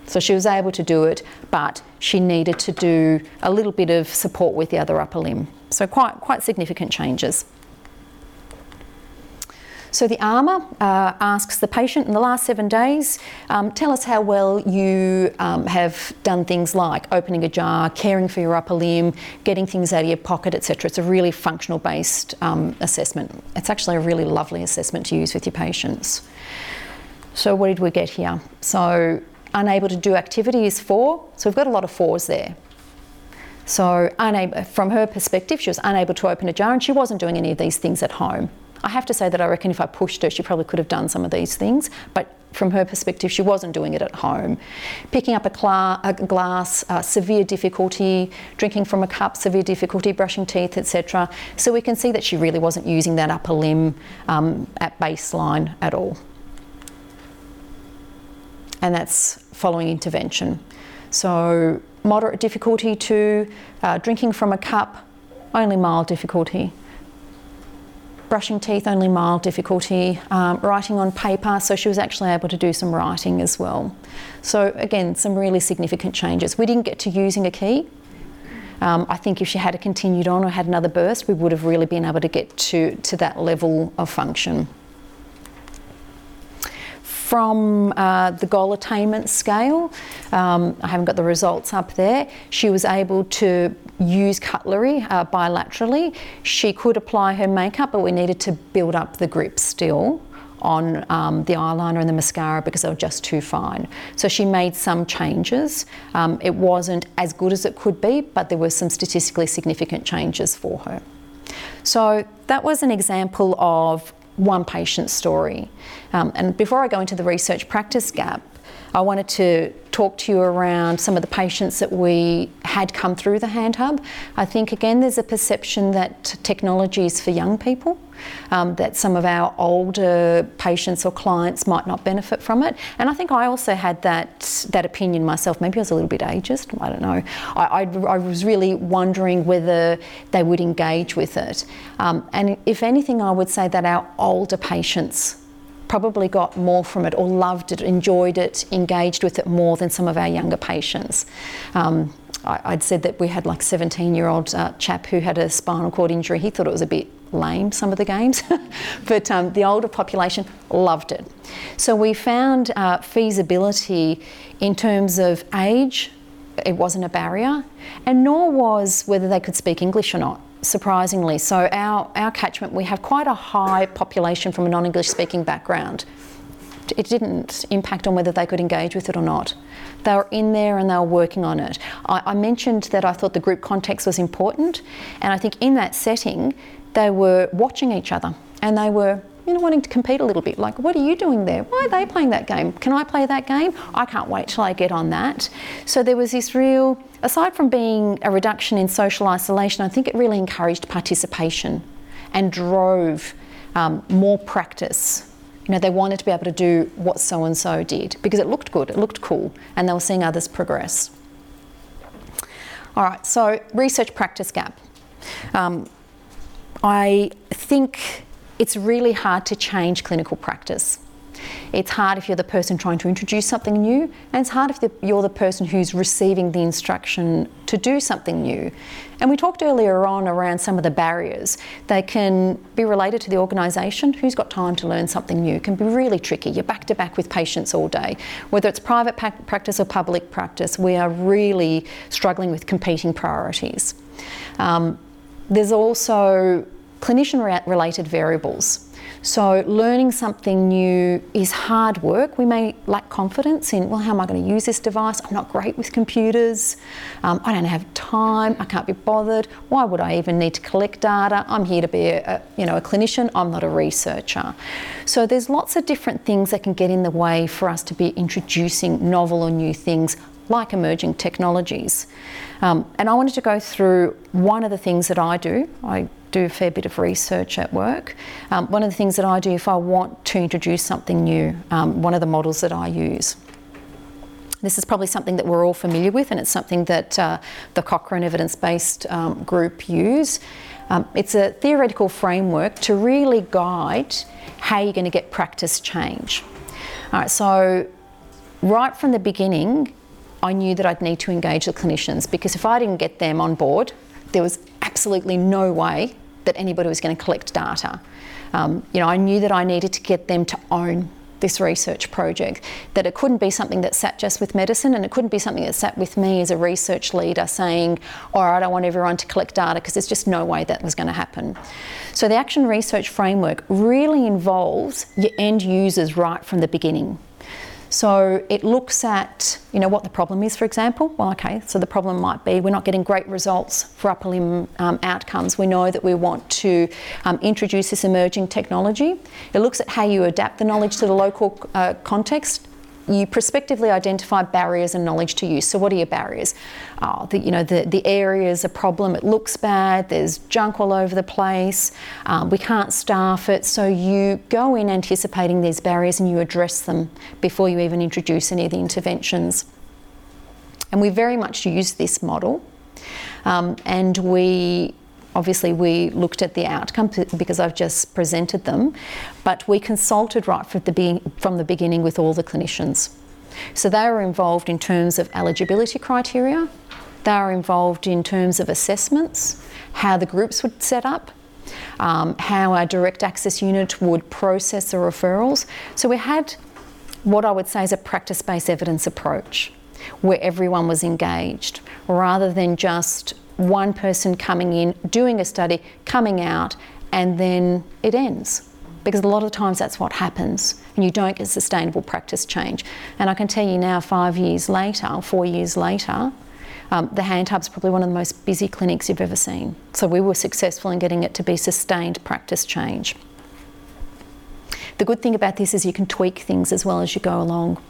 So she was able to do it, but she needed to do a little bit of support with the other upper limb. So quite, quite significant changes. So the ARMA uh, asks the patient in the last seven days, um, tell us how well you um, have done things like opening a jar, caring for your upper limb, getting things out of your pocket, etc. It's a really functional based um, assessment. It's actually a really lovely assessment to use with your patients. So what did we get here? So unable to do activities four. So we've got a lot of fours there. So unable, from her perspective, she was unable to open a jar and she wasn't doing any of these things at home. I have to say that I reckon if I pushed her, she probably could have done some of these things, but from her perspective, she wasn't doing it at home. Picking up a, cla- a glass, uh, severe difficulty, drinking from a cup, severe difficulty, brushing teeth, etc. So we can see that she really wasn't using that upper limb um, at baseline at all and that's following intervention. So, moderate difficulty to uh, drinking from a cup, only mild difficulty. Brushing teeth, only mild difficulty. Um, writing on paper, so she was actually able to do some writing as well. So, again, some really significant changes. We didn't get to using a key. Um, I think if she had continued on or had another burst, we would have really been able to get to, to that level of function from uh, the goal attainment scale. Um, I haven't got the results up there. She was able to use cutlery uh, bilaterally. She could apply her makeup, but we needed to build up the grip still on um, the eyeliner and the mascara because they were just too fine. So she made some changes. Um, it wasn't as good as it could be, but there were some statistically significant changes for her. So that was an example of one patient story. Um, and before I go into the research practice gap, I wanted to talk to you around some of the patients that we had come through the hand hub. I think again there's a perception that technology is for young people, um, that some of our older patients or clients might not benefit from it. And I think I also had that that opinion myself. Maybe I was a little bit ageist. I don't know. I, I, I was really wondering whether they would engage with it. Um, and if anything, I would say that our older patients probably got more from it or loved it, enjoyed it, engaged with it more than some of our younger patients. Um, I, would said that we had like 17 year old uh, chap who had a spinal cord injury. He thought it was a bit lame, some of the games, but um, the older population loved it. So we found uh, feasibility in terms of age, it wasn't a barrier, and nor was whether they could speak English or not surprisingly. So our, our catchment, we have quite a high population from a non-English speaking background. It didn't impact on whether they could engage with it or not. They were in there and they were working on it. I, I mentioned that I thought the group context was important, and I think in that setting, they were watching each other and they were you know, wanting to compete a little bit. Like, what are you doing there? Why are they playing that game? Can I play that game? I can't wait till I get on that. So there was this real, aside from being a reduction in social isolation, I think it really encouraged participation and drove um, more practice. You know, they wanted to be able to do what so and so did because it looked good, it looked cool, and they were seeing others progress. All right, so research practice gap. Um, I think it's really hard to change clinical practice. It's hard if you're the person trying to introduce something new, and it's hard if you're the person who's receiving the instruction to do something new. And we talked earlier on around some of the barriers. They can be related to the organisation. Who's got time to learn something new? It can be really tricky. You're back to back with patients all day. Whether it's private practice or public practice, we are really struggling with competing priorities. Um, there's also clinician related variables. So, learning something new is hard work. We may lack confidence in, well, how am I going to use this device? I'm not great with computers. Um, I don't have time. I can't be bothered. Why would I even need to collect data? I'm here to be a, a you know, a clinician. I'm not a researcher. So, there's lots of different things that can get in the way for us to be introducing novel or new things like emerging technologies. Um, and I wanted to go through one of the things that I do. I do a fair bit of research at work. Um, one of the things that I do if I want to introduce something new, um, one of the models that I use. This is probably something that we're all familiar with, and it's something that uh, the Cochrane Evidence Based um, Group use. Um, it's a theoretical framework to really guide how you're going to get practice change. All right, so right from the beginning, I knew that I'd need to engage the clinicians because if I didn't get them on board, there was absolutely no way that anybody was going to collect data. Um, you know, I knew that I needed to get them to own this research project, that it couldn't be something that sat just with medicine and it couldn't be something that sat with me as a research leader saying, all right, I want everyone to collect data because there's just no way that was going to happen. So the Action Research Framework really involves your end users right from the beginning. So it looks at, you know, what the problem is, for example. Well, okay, so the problem might be we're not getting great results for upper limb um, outcomes. We know that we want to um, introduce this emerging technology. It looks at how you adapt the knowledge to the local uh, context you prospectively identify barriers and knowledge to use. So, what are your barriers? Oh, the, you know, the, the area is a problem, it looks bad, there's junk all over the place, um, we can't staff it. So, you go in anticipating these barriers and you address them before you even introduce any of the interventions. And we very much use this model. Um, and we obviously we looked at the outcome because I've just presented them, but we consulted right from the, be- from the beginning with all the clinicians. So they were involved in terms of eligibility criteria, they were involved in terms of assessments, how the groups would set up, um, how our direct access unit would process the referrals. So we had what I would say is a practice based evidence approach where everyone was engaged rather than just one person coming in, doing a study, coming out, and then it ends. Because a lot of times that's what happens, and you don't get sustainable practice change. And I can tell you now, five years later, four years later, um, the Hand Hub's probably one of the most busy clinics you've ever seen. So we were successful in getting it to be sustained practice change. The good thing about this is you can tweak things as well as you go along.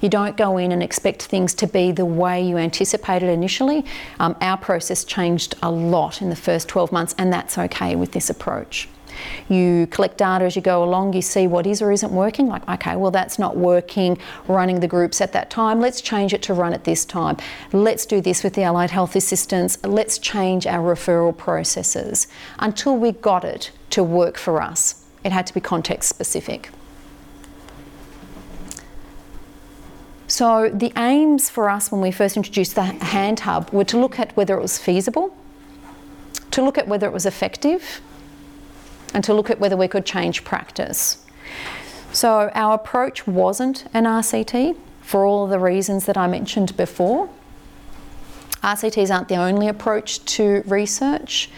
You don't go in and expect things to be the way you anticipated initially. Um, our process changed a lot in the first 12 months, and that's okay with this approach. You collect data as you go along, you see what is or isn't working. Like, okay, well, that's not working, running the groups at that time. Let's change it to run at this time. Let's do this with the allied health assistants. Let's change our referral processes until we got it to work for us. It had to be context specific. So the aims for us when we first introduced the Hand Hub were to look at whether it was feasible, to look at whether it was effective, and to look at whether we could change practice. So our approach wasn't an RCT for all the reasons that I mentioned before. RCTs aren't the only approach to research.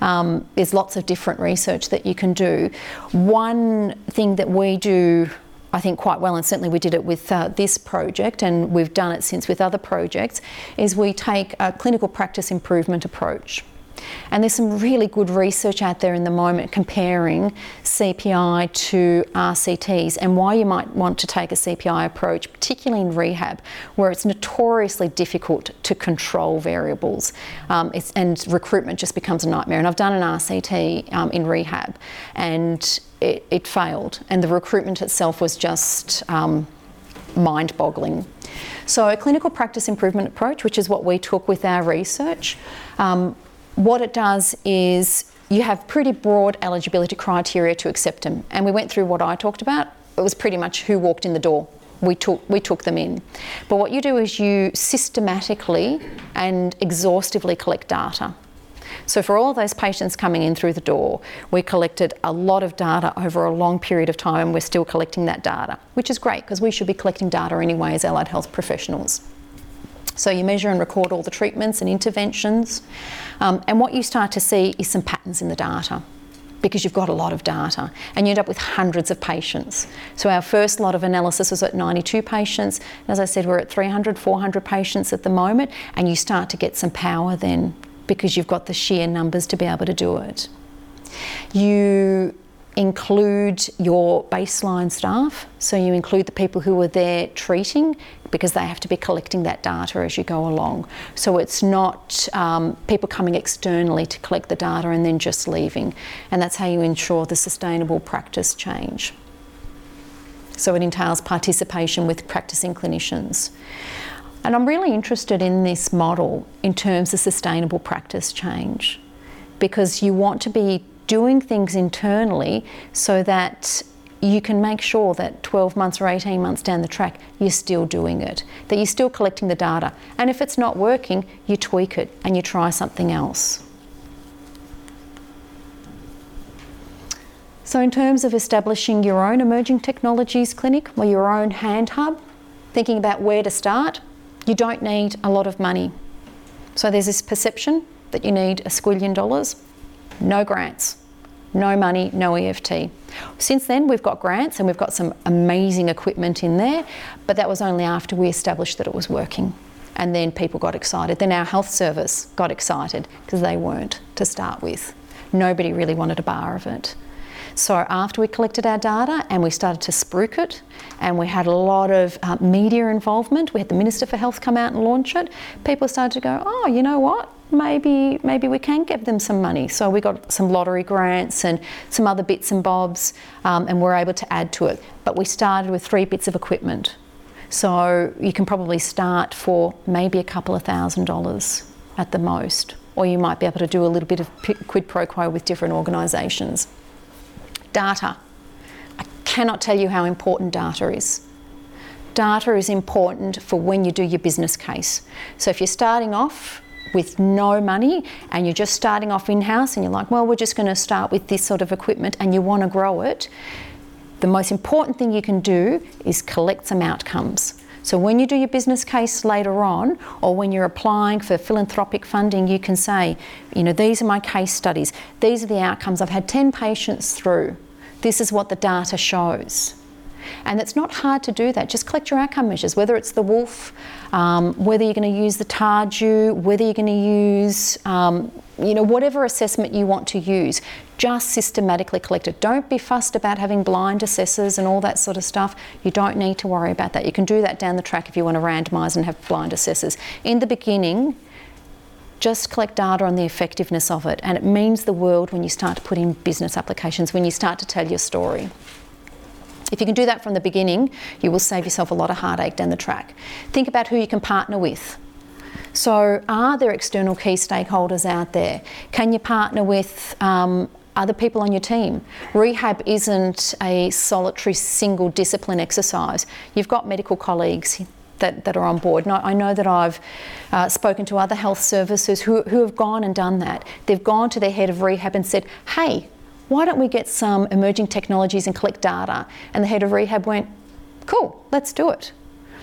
Um, there's lots of different research that you can do. One thing that we do I think quite well, and certainly we did it with uh, this project, and we've done it since with other projects, is we take a clinical practice improvement approach. And there's some really good research out there in the moment comparing CPI to RCTs and why you might want to take a CPI approach, particularly in rehab, where it's notoriously difficult to control variables um, and recruitment just becomes a nightmare. And I've done an RCT um, in rehab and it, it, failed, and the recruitment itself was just um, mind boggling. So, a clinical practice improvement approach, which is what we took with our research, um, what it does is you have pretty broad eligibility criteria to accept them. And we went through what I talked about. It was pretty much who walked in the door. We took, we took them in. But what you do is you systematically and exhaustively collect data. So, for all those patients coming in through the door, we collected a lot of data over a long period of time. and We're still collecting that data, which is great because we should be collecting data anyway as allied health professionals. So you measure and record all the treatments and interventions, um, and what you start to see is some patterns in the data because you've got a lot of data and you end up with hundreds of patients. So our first lot of analysis was at 92 patients. As I said, we're at 300, 400 patients at the moment, and you start to get some power then because you've got the sheer numbers to be able to do it. You include your baseline staff. So you include the people who are there treating because they have to be collecting that data as you go along. So it's not um, people coming externally to collect the data and then just leaving. And that's how you ensure the sustainable practice change. So it entails participation with practicing clinicians. And I'm really interested in this model in terms of sustainable practice change because you want to be doing things internally so that you can make sure that 12 months or 18 months down the track, you're still doing it, that you're still collecting the data. And if it's not working, you tweak it and you try something else. So, in terms of establishing your own emerging technologies clinic or your own hand hub, thinking about where to start, you don't need a lot of money. So, there's this perception that you need a squillion dollars, no grants no money, no EFT. Since then, we've got grants and we've got some amazing equipment in there, but that was only after we established that it was working. And then people got excited. Then our health service got excited because they weren't to start with. Nobody really wanted a bar of it. So after we collected our data and we started to spruik it, and we had a lot of uh, media involvement, we had the Minister for Health come out and launch it. People started to go, oh, you know what? maybe maybe we can give them some money. So we got some lottery grants and some other bits and bobs, um, and we're able to add to it. But we started with three bits of equipment. So you can probably start for maybe a couple of thousand dollars at the most, or you might be able to do a little bit of quid pro quo with different organisations. Data. I cannot tell you how important data is data is important for when you do your business case. So if you're starting off with no money and you're just starting off in house and you're like, well, we're just going to start with this sort of equipment and you want to grow it, the most important thing you can do is collect some outcomes. So when you do your business case later on, or when you're applying for philanthropic funding, you can say, you know, these are my case studies. These are the outcomes. I've had 10 patients through. This is what the data shows. And it's not hard to do that. Just collect your outcome measures, whether it's the wolf, um, whether you're going to use the Tarju, whether you're going to use, um, you know, whatever assessment you want to use. Just systematically collect it. Don't be fussed about having blind assessors and all that sort of stuff. You don't need to worry about that. You can do that down the track if you want to randomise and have blind assessors. In the beginning, just collect data on the effectiveness of it, and it means the world when you start to put in business applications, when you start to tell your story. If you can do that from the beginning, you will save yourself a lot of heartache down the track. Think about who you can partner with. So, are there external key stakeholders out there? Can you partner with um, other people on your team? Rehab isn't a solitary single discipline exercise. You've got medical colleagues that, that are on board. And I, know that I've uh, spoken to other health services who, who have gone and done that. They've gone to their head of rehab and said, hey, why don't we get some emerging technologies and collect data? And the head of rehab went, cool, let's do it.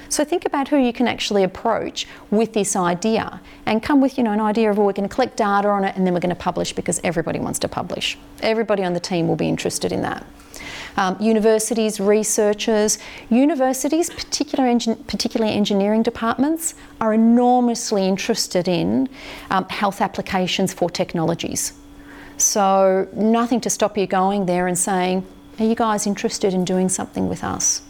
So think about who you can actually approach with this idea and come with, you know, an idea of, well, we're going to collect data on it and then we're going to publish because everybody wants to publish. Everybody on the team will be interested in that. Um, universities, researchers, universities, particular engin- particularly engineering departments, are enormously interested in um, health applications for technologies. So, nothing to stop you going there and saying, Are you guys interested in doing something with us?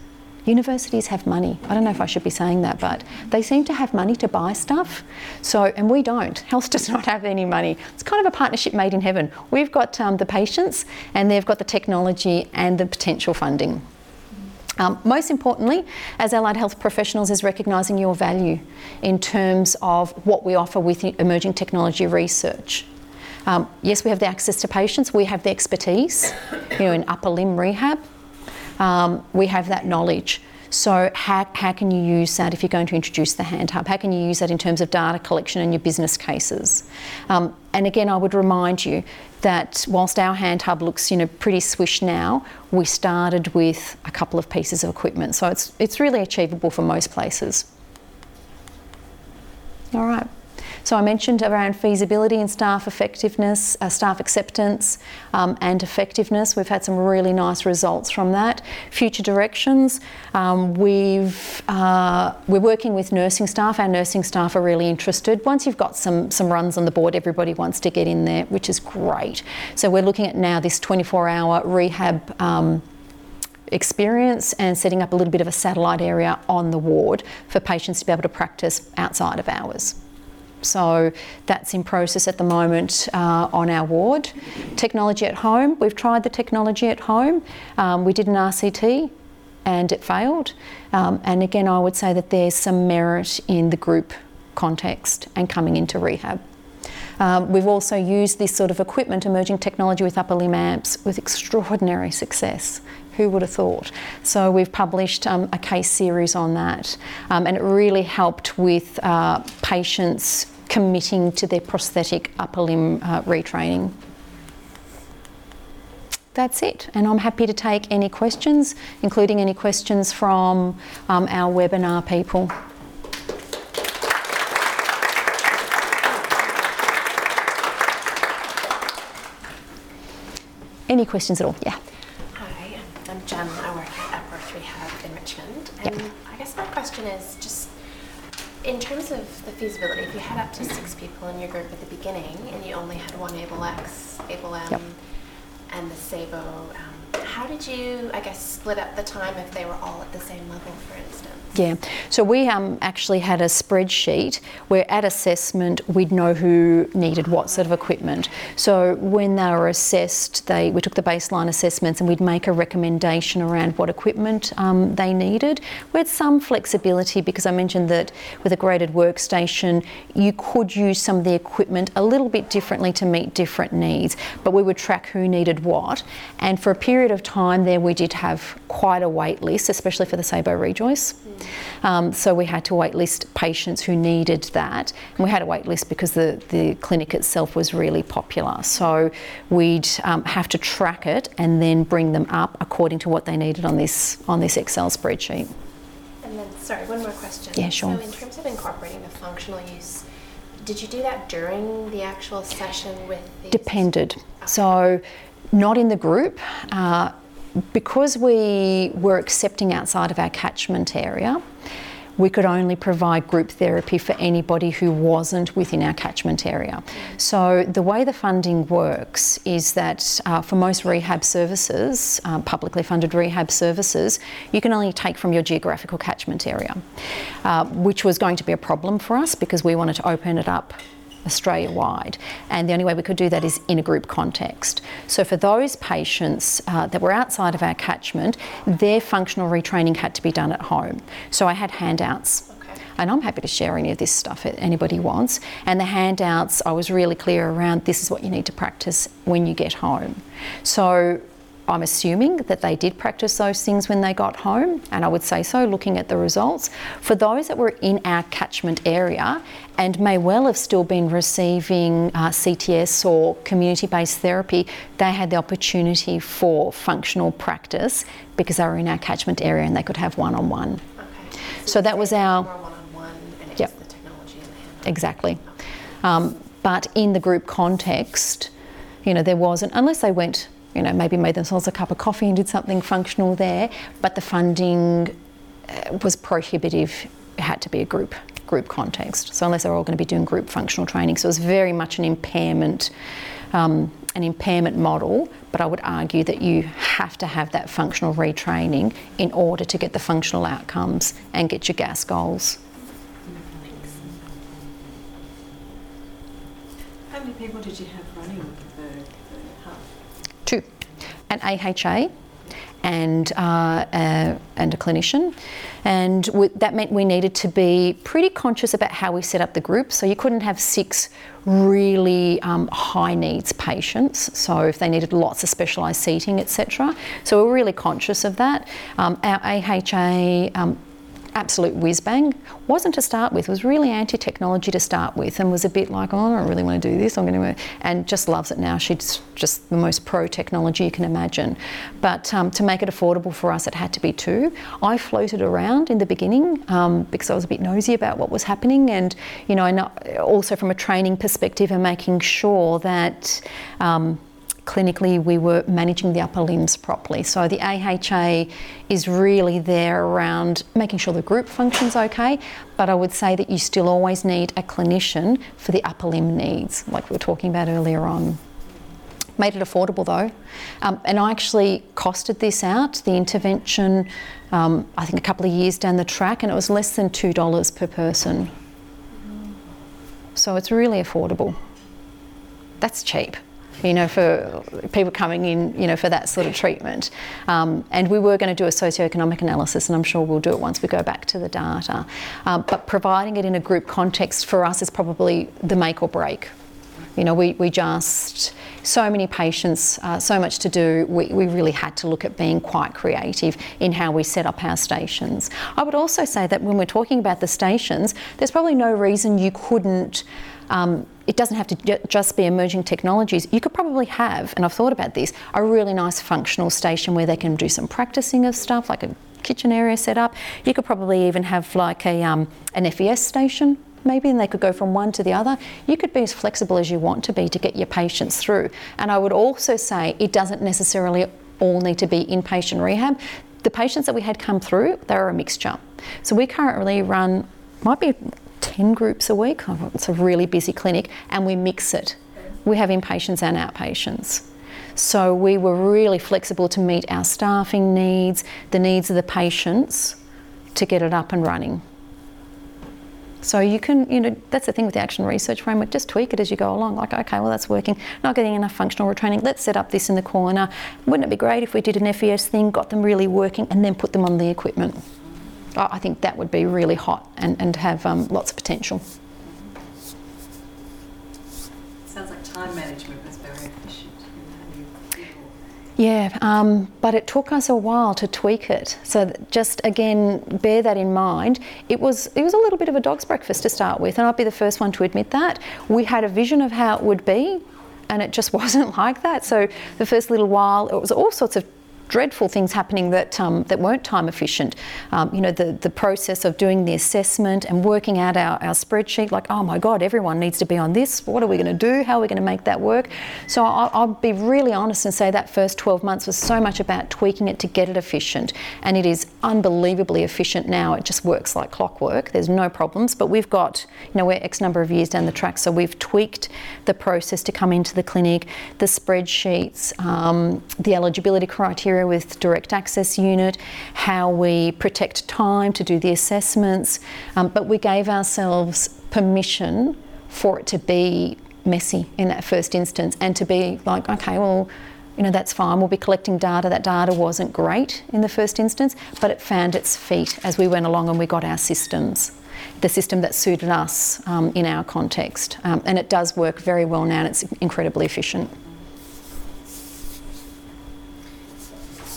Universities have money. I don't know if I should be saying that, but they seem to have money to buy stuff. So, and we don't. Health does not have any money. It's kind of a partnership made in heaven. We've got um, the patients, and they've got the technology and the potential funding. Um, most importantly, as allied health professionals, is recognising your value in terms of what we offer with emerging technology research. Um, yes, we have the access to patients, we have the expertise, you know, in upper limb rehab. Um, we have that knowledge. So, how, how can you use that if you're going to introduce the hand hub? How can you use that in terms of data collection and your business cases? Um, and again, I would remind you that whilst our hand hub looks, you know, pretty swish now, we started with a couple of pieces of equipment, so it's it's really achievable for most places. All right. So I mentioned around feasibility and staff effectiveness, uh, staff acceptance um, and effectiveness. We've had some really nice results from that. Future directions, um, we've, uh, we're working with nursing staff. Our nursing staff are really interested. Once you've got some, some runs on the board, everybody wants to get in there, which is great. So we're looking at now this 24 hour rehab. Um, experience and setting up a little bit of a satellite area on the ward for patients to be able to practice outside of hours. So that's in process at the moment uh, on our ward. Technology at home, we've tried the technology at home. Um, we did an RCT and it failed. Um, and again, I would say that there's some merit in the group context and coming into rehab. Um, we've also used this sort of equipment, emerging technology with upper limb amps, with extraordinary success. Who would have thought? So we've published um, a case series on that, um, and it really helped with uh, patients committing to their prosthetic upper limb uh, retraining. That's it, and I'm happy to take any questions, including any questions from um, our webinar people. Any questions at all? Yeah. Hi, I'm Jen. I work at Epworth Rehab in Richmond. And Yep. I guess my question is just in terms of the feasibility, if you had up to six people in your group at the beginning and you only had one AbleX, Able M, Yep. and the Saebo, um, how did you, I guess, split up the time if they were all at the same level, for instance? Yeah, so we um, actually had a spreadsheet where at assessment we'd know who needed what sort of equipment. So when they were assessed, they we took the baseline assessments and we'd make a recommendation around what equipment um, they needed. We had some flexibility because I mentioned that with a graded workstation you could use some of the equipment a little bit differently to meet different needs, but we would track who needed what. And for a period of time there we did have quite a wait list, especially for the Saebo ReJoyce. Um, so we had to wait list patients who needed that. And we had a wait list because the, the clinic itself was really popular. So we'd um, have to track it and then bring them up according to what they needed on this on this Excel spreadsheet. And then, sorry, one more question. Yeah, sure. So in terms of incorporating the functional use, did you do that during the actual session with the Depended. So not in the group. Uh, because we were accepting outside of our catchment area, we could only provide group therapy for anybody who wasn't within our catchment area. So, the way the funding works is that uh, for most rehab services, uh, publicly funded rehab services, you can only take from your geographical catchment area, uh, which was going to be a problem for us because we wanted to open it up Australia wide. And the only way we could do that is in a group context. So for those patients uh, that were outside of our catchment, their functional retraining had to be done at home. So I had handouts. Okay. And I'm happy to share any of this stuff if anybody wants. And the handouts, I was really clear around this is what you need to practice when you get home. So I'm assuming that they did practice those things when they got home, and I would say so looking at the results. For those that were in our catchment area and may well have still been receiving uh, CTS or community based therapy, they had the opportunity for functional practice because they were in our catchment area and they could have one on one. Okay. So that was our- Yep. the technology in the hand. Exactly. Um, but in the group context, you know, there wasn't, unless they went, you know, maybe made themselves a cup of coffee and did something functional there, but the funding uh, was prohibitive. It had to be a group group context. So unless they were all going to be doing group functional training, so it was very much an impairment. Um, an impairment model, but I would argue that you have to have that functional retraining in order to get the functional outcomes and get your gas goals. How many people did you have running the, the hub? two, an AHA and, uh, uh, and a clinician. And w- that meant we needed to be pretty conscious about how we set up the group. So you couldn't have six really um, high needs patients. So if they needed lots of specialised seating, etc. So we we're really conscious of that. Um, our AHA um, absolute whiz bang. Wasn't to start with, was really anti technology to start with, and was a bit like, oh, I don't really want to do this. I'm going to, and just loves it now. She's just the most pro technology you can imagine. But um, to make it affordable for us, it had to be two. I floated around in the beginning um, because I was a bit nosy about what was happening, and you know, and also from a training perspective and making sure that. Um, clinically we were managing the upper limbs properly. So the AHA is really there around making sure the group functions okay, but I would say that you still always need a clinician for the upper limb needs, like we were talking about earlier on. Made it affordable though, um, and I actually costed this out, the intervention, um, I think a couple of years down the track, and it was less than $2 per person. So it's really affordable. That's cheap you know, for people coming in, you know, for that sort of treatment. Um, and we were going to do a socioeconomic analysis, and I'm sure we'll do it once we go back to the data. Um, but providing it in a group context for us is probably the make or break. You know, we, we just, so many patients, uh, so much to do, we, we really had to look at being quite creative in how we set up our stations. I would also say that when we're talking about the stations, there's probably no reason you couldn't. Um, it doesn't have to just be emerging technologies. You could probably have, and I've thought about this, a really nice functional station where they can do some practicing of stuff, like a kitchen area set up. You could probably even have like a um, an FES station maybe and they could go from one to the other. You could be as flexible as you want to be to get your patients through. And I would also say it doesn't necessarily all need to be inpatient rehab. The patients that we had come through, they are a mixture. So we currently run might be 10 groups a week. Oh, it's a really busy clinic, and we mix it. We have inpatients and outpatients. So we were really flexible to meet our staffing needs, the needs of the patients to get it up and running. So you can, you know, that's the thing with the action research framework, just tweak it as you go along. Like, okay, well, that's working. Not getting enough functional retraining. Let's set up this in the corner. Wouldn't it be great if we did an FES thing, got them really working, and then put them on the equipment? I think that would be really hot and, and have um, lots of potential. Sounds like time management was very efficient. Yeah, um, but it took us a while to tweak it. So just again, bear that in mind. It was it was a little bit of a dog's breakfast to start with, and I'll be the first one to admit that. We had a vision of how it would be, and it just wasn't like that. So the first little while, it was all sorts of dreadful things happening that um, that weren't time efficient. Um, you know, the the process of doing the assessment and working out our, our spreadsheet. Like, oh my God, everyone needs to be on this. What are we going to do? How are we going to make that work? So I'll, I'll be really honest and say that first 12 months was so much about tweaking it to get it efficient, and it is unbelievably efficient now. It just works like clockwork. There's no problems. But we've got, you know, we're X number of years down the track, so we've tweaked the process to come into the clinic, the spreadsheets, um, the eligibility criteria with direct access unit, how we protect time to do the assessments, um, but we gave ourselves permission for it to be messy in that first instance and to be like, okay, well, you know, that's fine. We'll be collecting data. That data wasn't great in the first instance, but it found its feet as we went along and we got our systems. The system that suited us um, in our context. Um, and it does work very well now and it's incredibly efficient.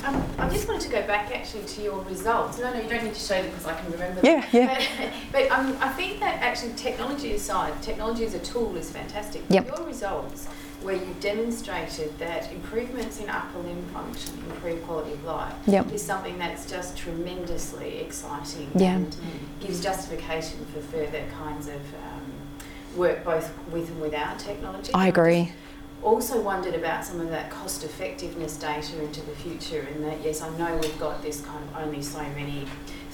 Um, I just wanted to go back actually to your results. No, no, you don't need to show them because I can remember them. Yeah, yeah. but um, I think that actually technology aside, technology as a tool is fantastic. Yep. Your results where you demonstrated that improvements in upper limb function improve quality of life yep. is something that's just tremendously exciting yeah. and gives justification for further kinds of um, work both with and without technology. I agree also wondered about some of that cost effectiveness data into the future and that yes I know we've got this kind of only so many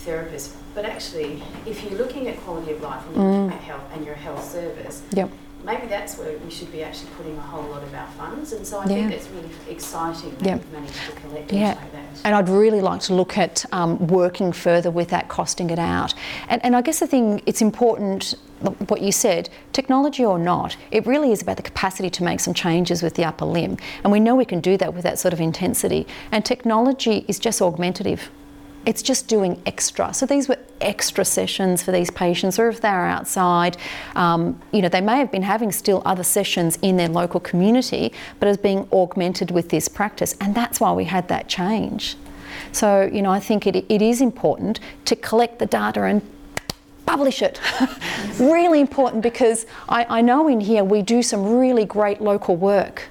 therapists but actually if you're looking at quality of life and you're mm. health and your health service yep. Maybe that's where we should be actually putting a whole lot of our funds and so I yeah. think that's really exciting that yep. we've managed to collect yeah. like that. And I'd really like to look at um, working further with that, costing it out. And, and I guess the thing, it's important what you said, technology or not, it really is about the capacity to make some changes with the upper limb. And we know we can do that with that sort of intensity. And technology is just augmentative. It's just doing extra. So these were extra sessions for these patients, or if they're outside, um, you know, they may have been having still other sessions in their local community, but as being augmented with this practice. And that's why we had that change. So, you know, I think it, it is important to collect the data and publish it. really important because I, I know in here we do some really great local work.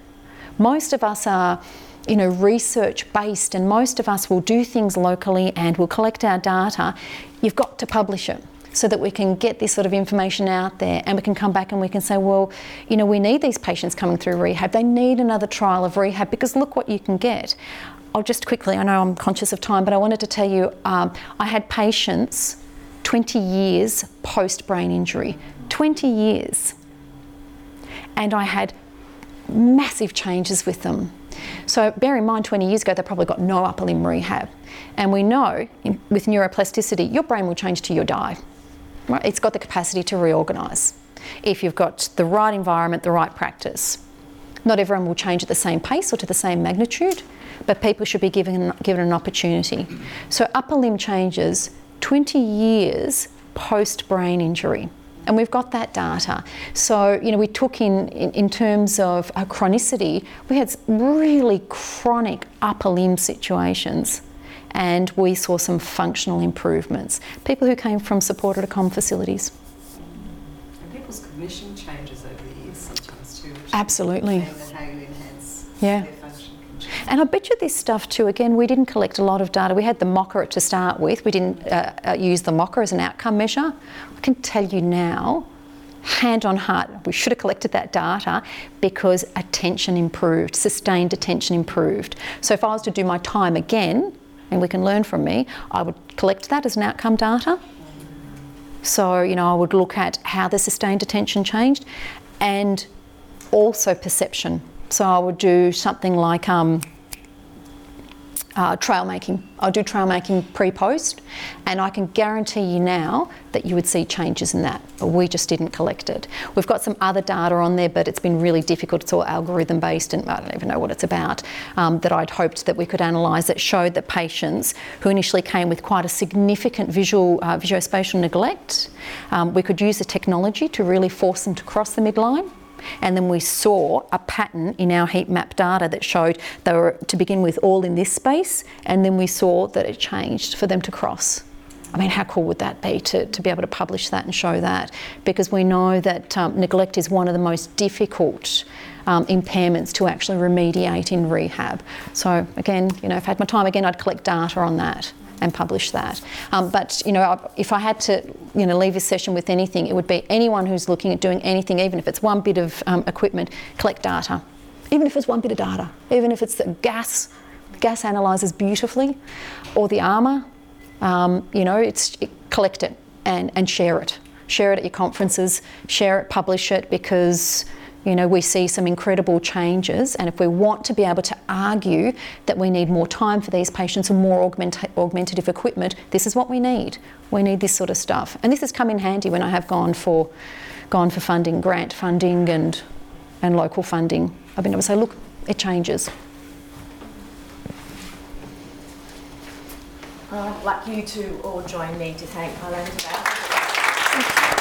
Most of us are you know, research based, and most of us will do things locally and will collect our data. You've got to publish it so that we can get this sort of information out there and we can come back and we can say, well, you know, we need these patients coming through rehab. They need another trial of rehab because look what you can get. I'll just quickly, I know I'm conscious of time, but I wanted to tell you um, I had patients 20 years post brain injury. 20 years. And I had massive changes with them. So bear in mind, 20 years ago, they probably got no upper limb rehab. And we know in, with neuroplasticity, your brain will change till you die. Right? It's got the capacity to reorganise if you've got the right environment, the right practice. Not everyone will change at the same pace or to the same magnitude, but people should be given, given an opportunity. So upper limb changes 20 years post brain injury. And we've got that data. So, you know, we took in, in, in terms of chronicity, we had really chronic upper limb situations and we saw some functional improvements. People who came from supported accom facilities. And people's cognition changes over the years sometimes too. Absolutely. And how you enhance Yeah. And I bet you this stuff too. Again, we didn't collect a lot of data. We had the MoCA to start with. We didn't uh, uh, use the MoCA as an outcome measure. I can tell you now, hand on heart, we should have collected that data because attention improved, sustained attention improved. So if I was to do my time again, and we can learn from me, I would collect that as an outcome data. So, you know, I would look at how the sustained attention changed and also perception. So I would do something like um, uh, trail making. I'll do trail making pre post, and I can guarantee you now that you would see changes in that. But we just didn't collect it. We've got some other data on there, but it's been really difficult. It's all algorithm based, and I don't even know what it's about. Um, that I'd hoped that we could analyse that showed that patients who initially came with quite a significant visual uh, visuospatial neglect, um, we could use the technology to really force them to cross the midline. And then we saw a pattern in our heat map data that showed they were to begin with all in this space, and then we saw that it changed for them to cross. I mean, how cool would that be to, to be able to publish that and show that? Because we know that um, neglect is one of the most difficult um, impairments to actually remediate in rehab. So, again, you know, if I had my time again, I'd collect data on that and publish that. Um, but you know, if I had to, you know, leave this session with anything, it would be anyone who's looking at doing anything, even if it's one bit of um, equipment, collect data. Even if it's one bit of data, even if it's the GAS, GAS analyzes beautifully, or the ARMA, um, you know, it's it, collect it and, and share it. Share it at your conferences. Share it, publish it, because you know, we see some incredible changes, and if we want to be able to argue that we need more time for these patients and more augmenta- augmentative equipment, this is what we need. We need this sort of stuff, and this has come in handy when I have gone for, gone for funding, grant funding, and and local funding. I've been able to say, look, it changes. I'd like you to all join me to thank Eileen for that.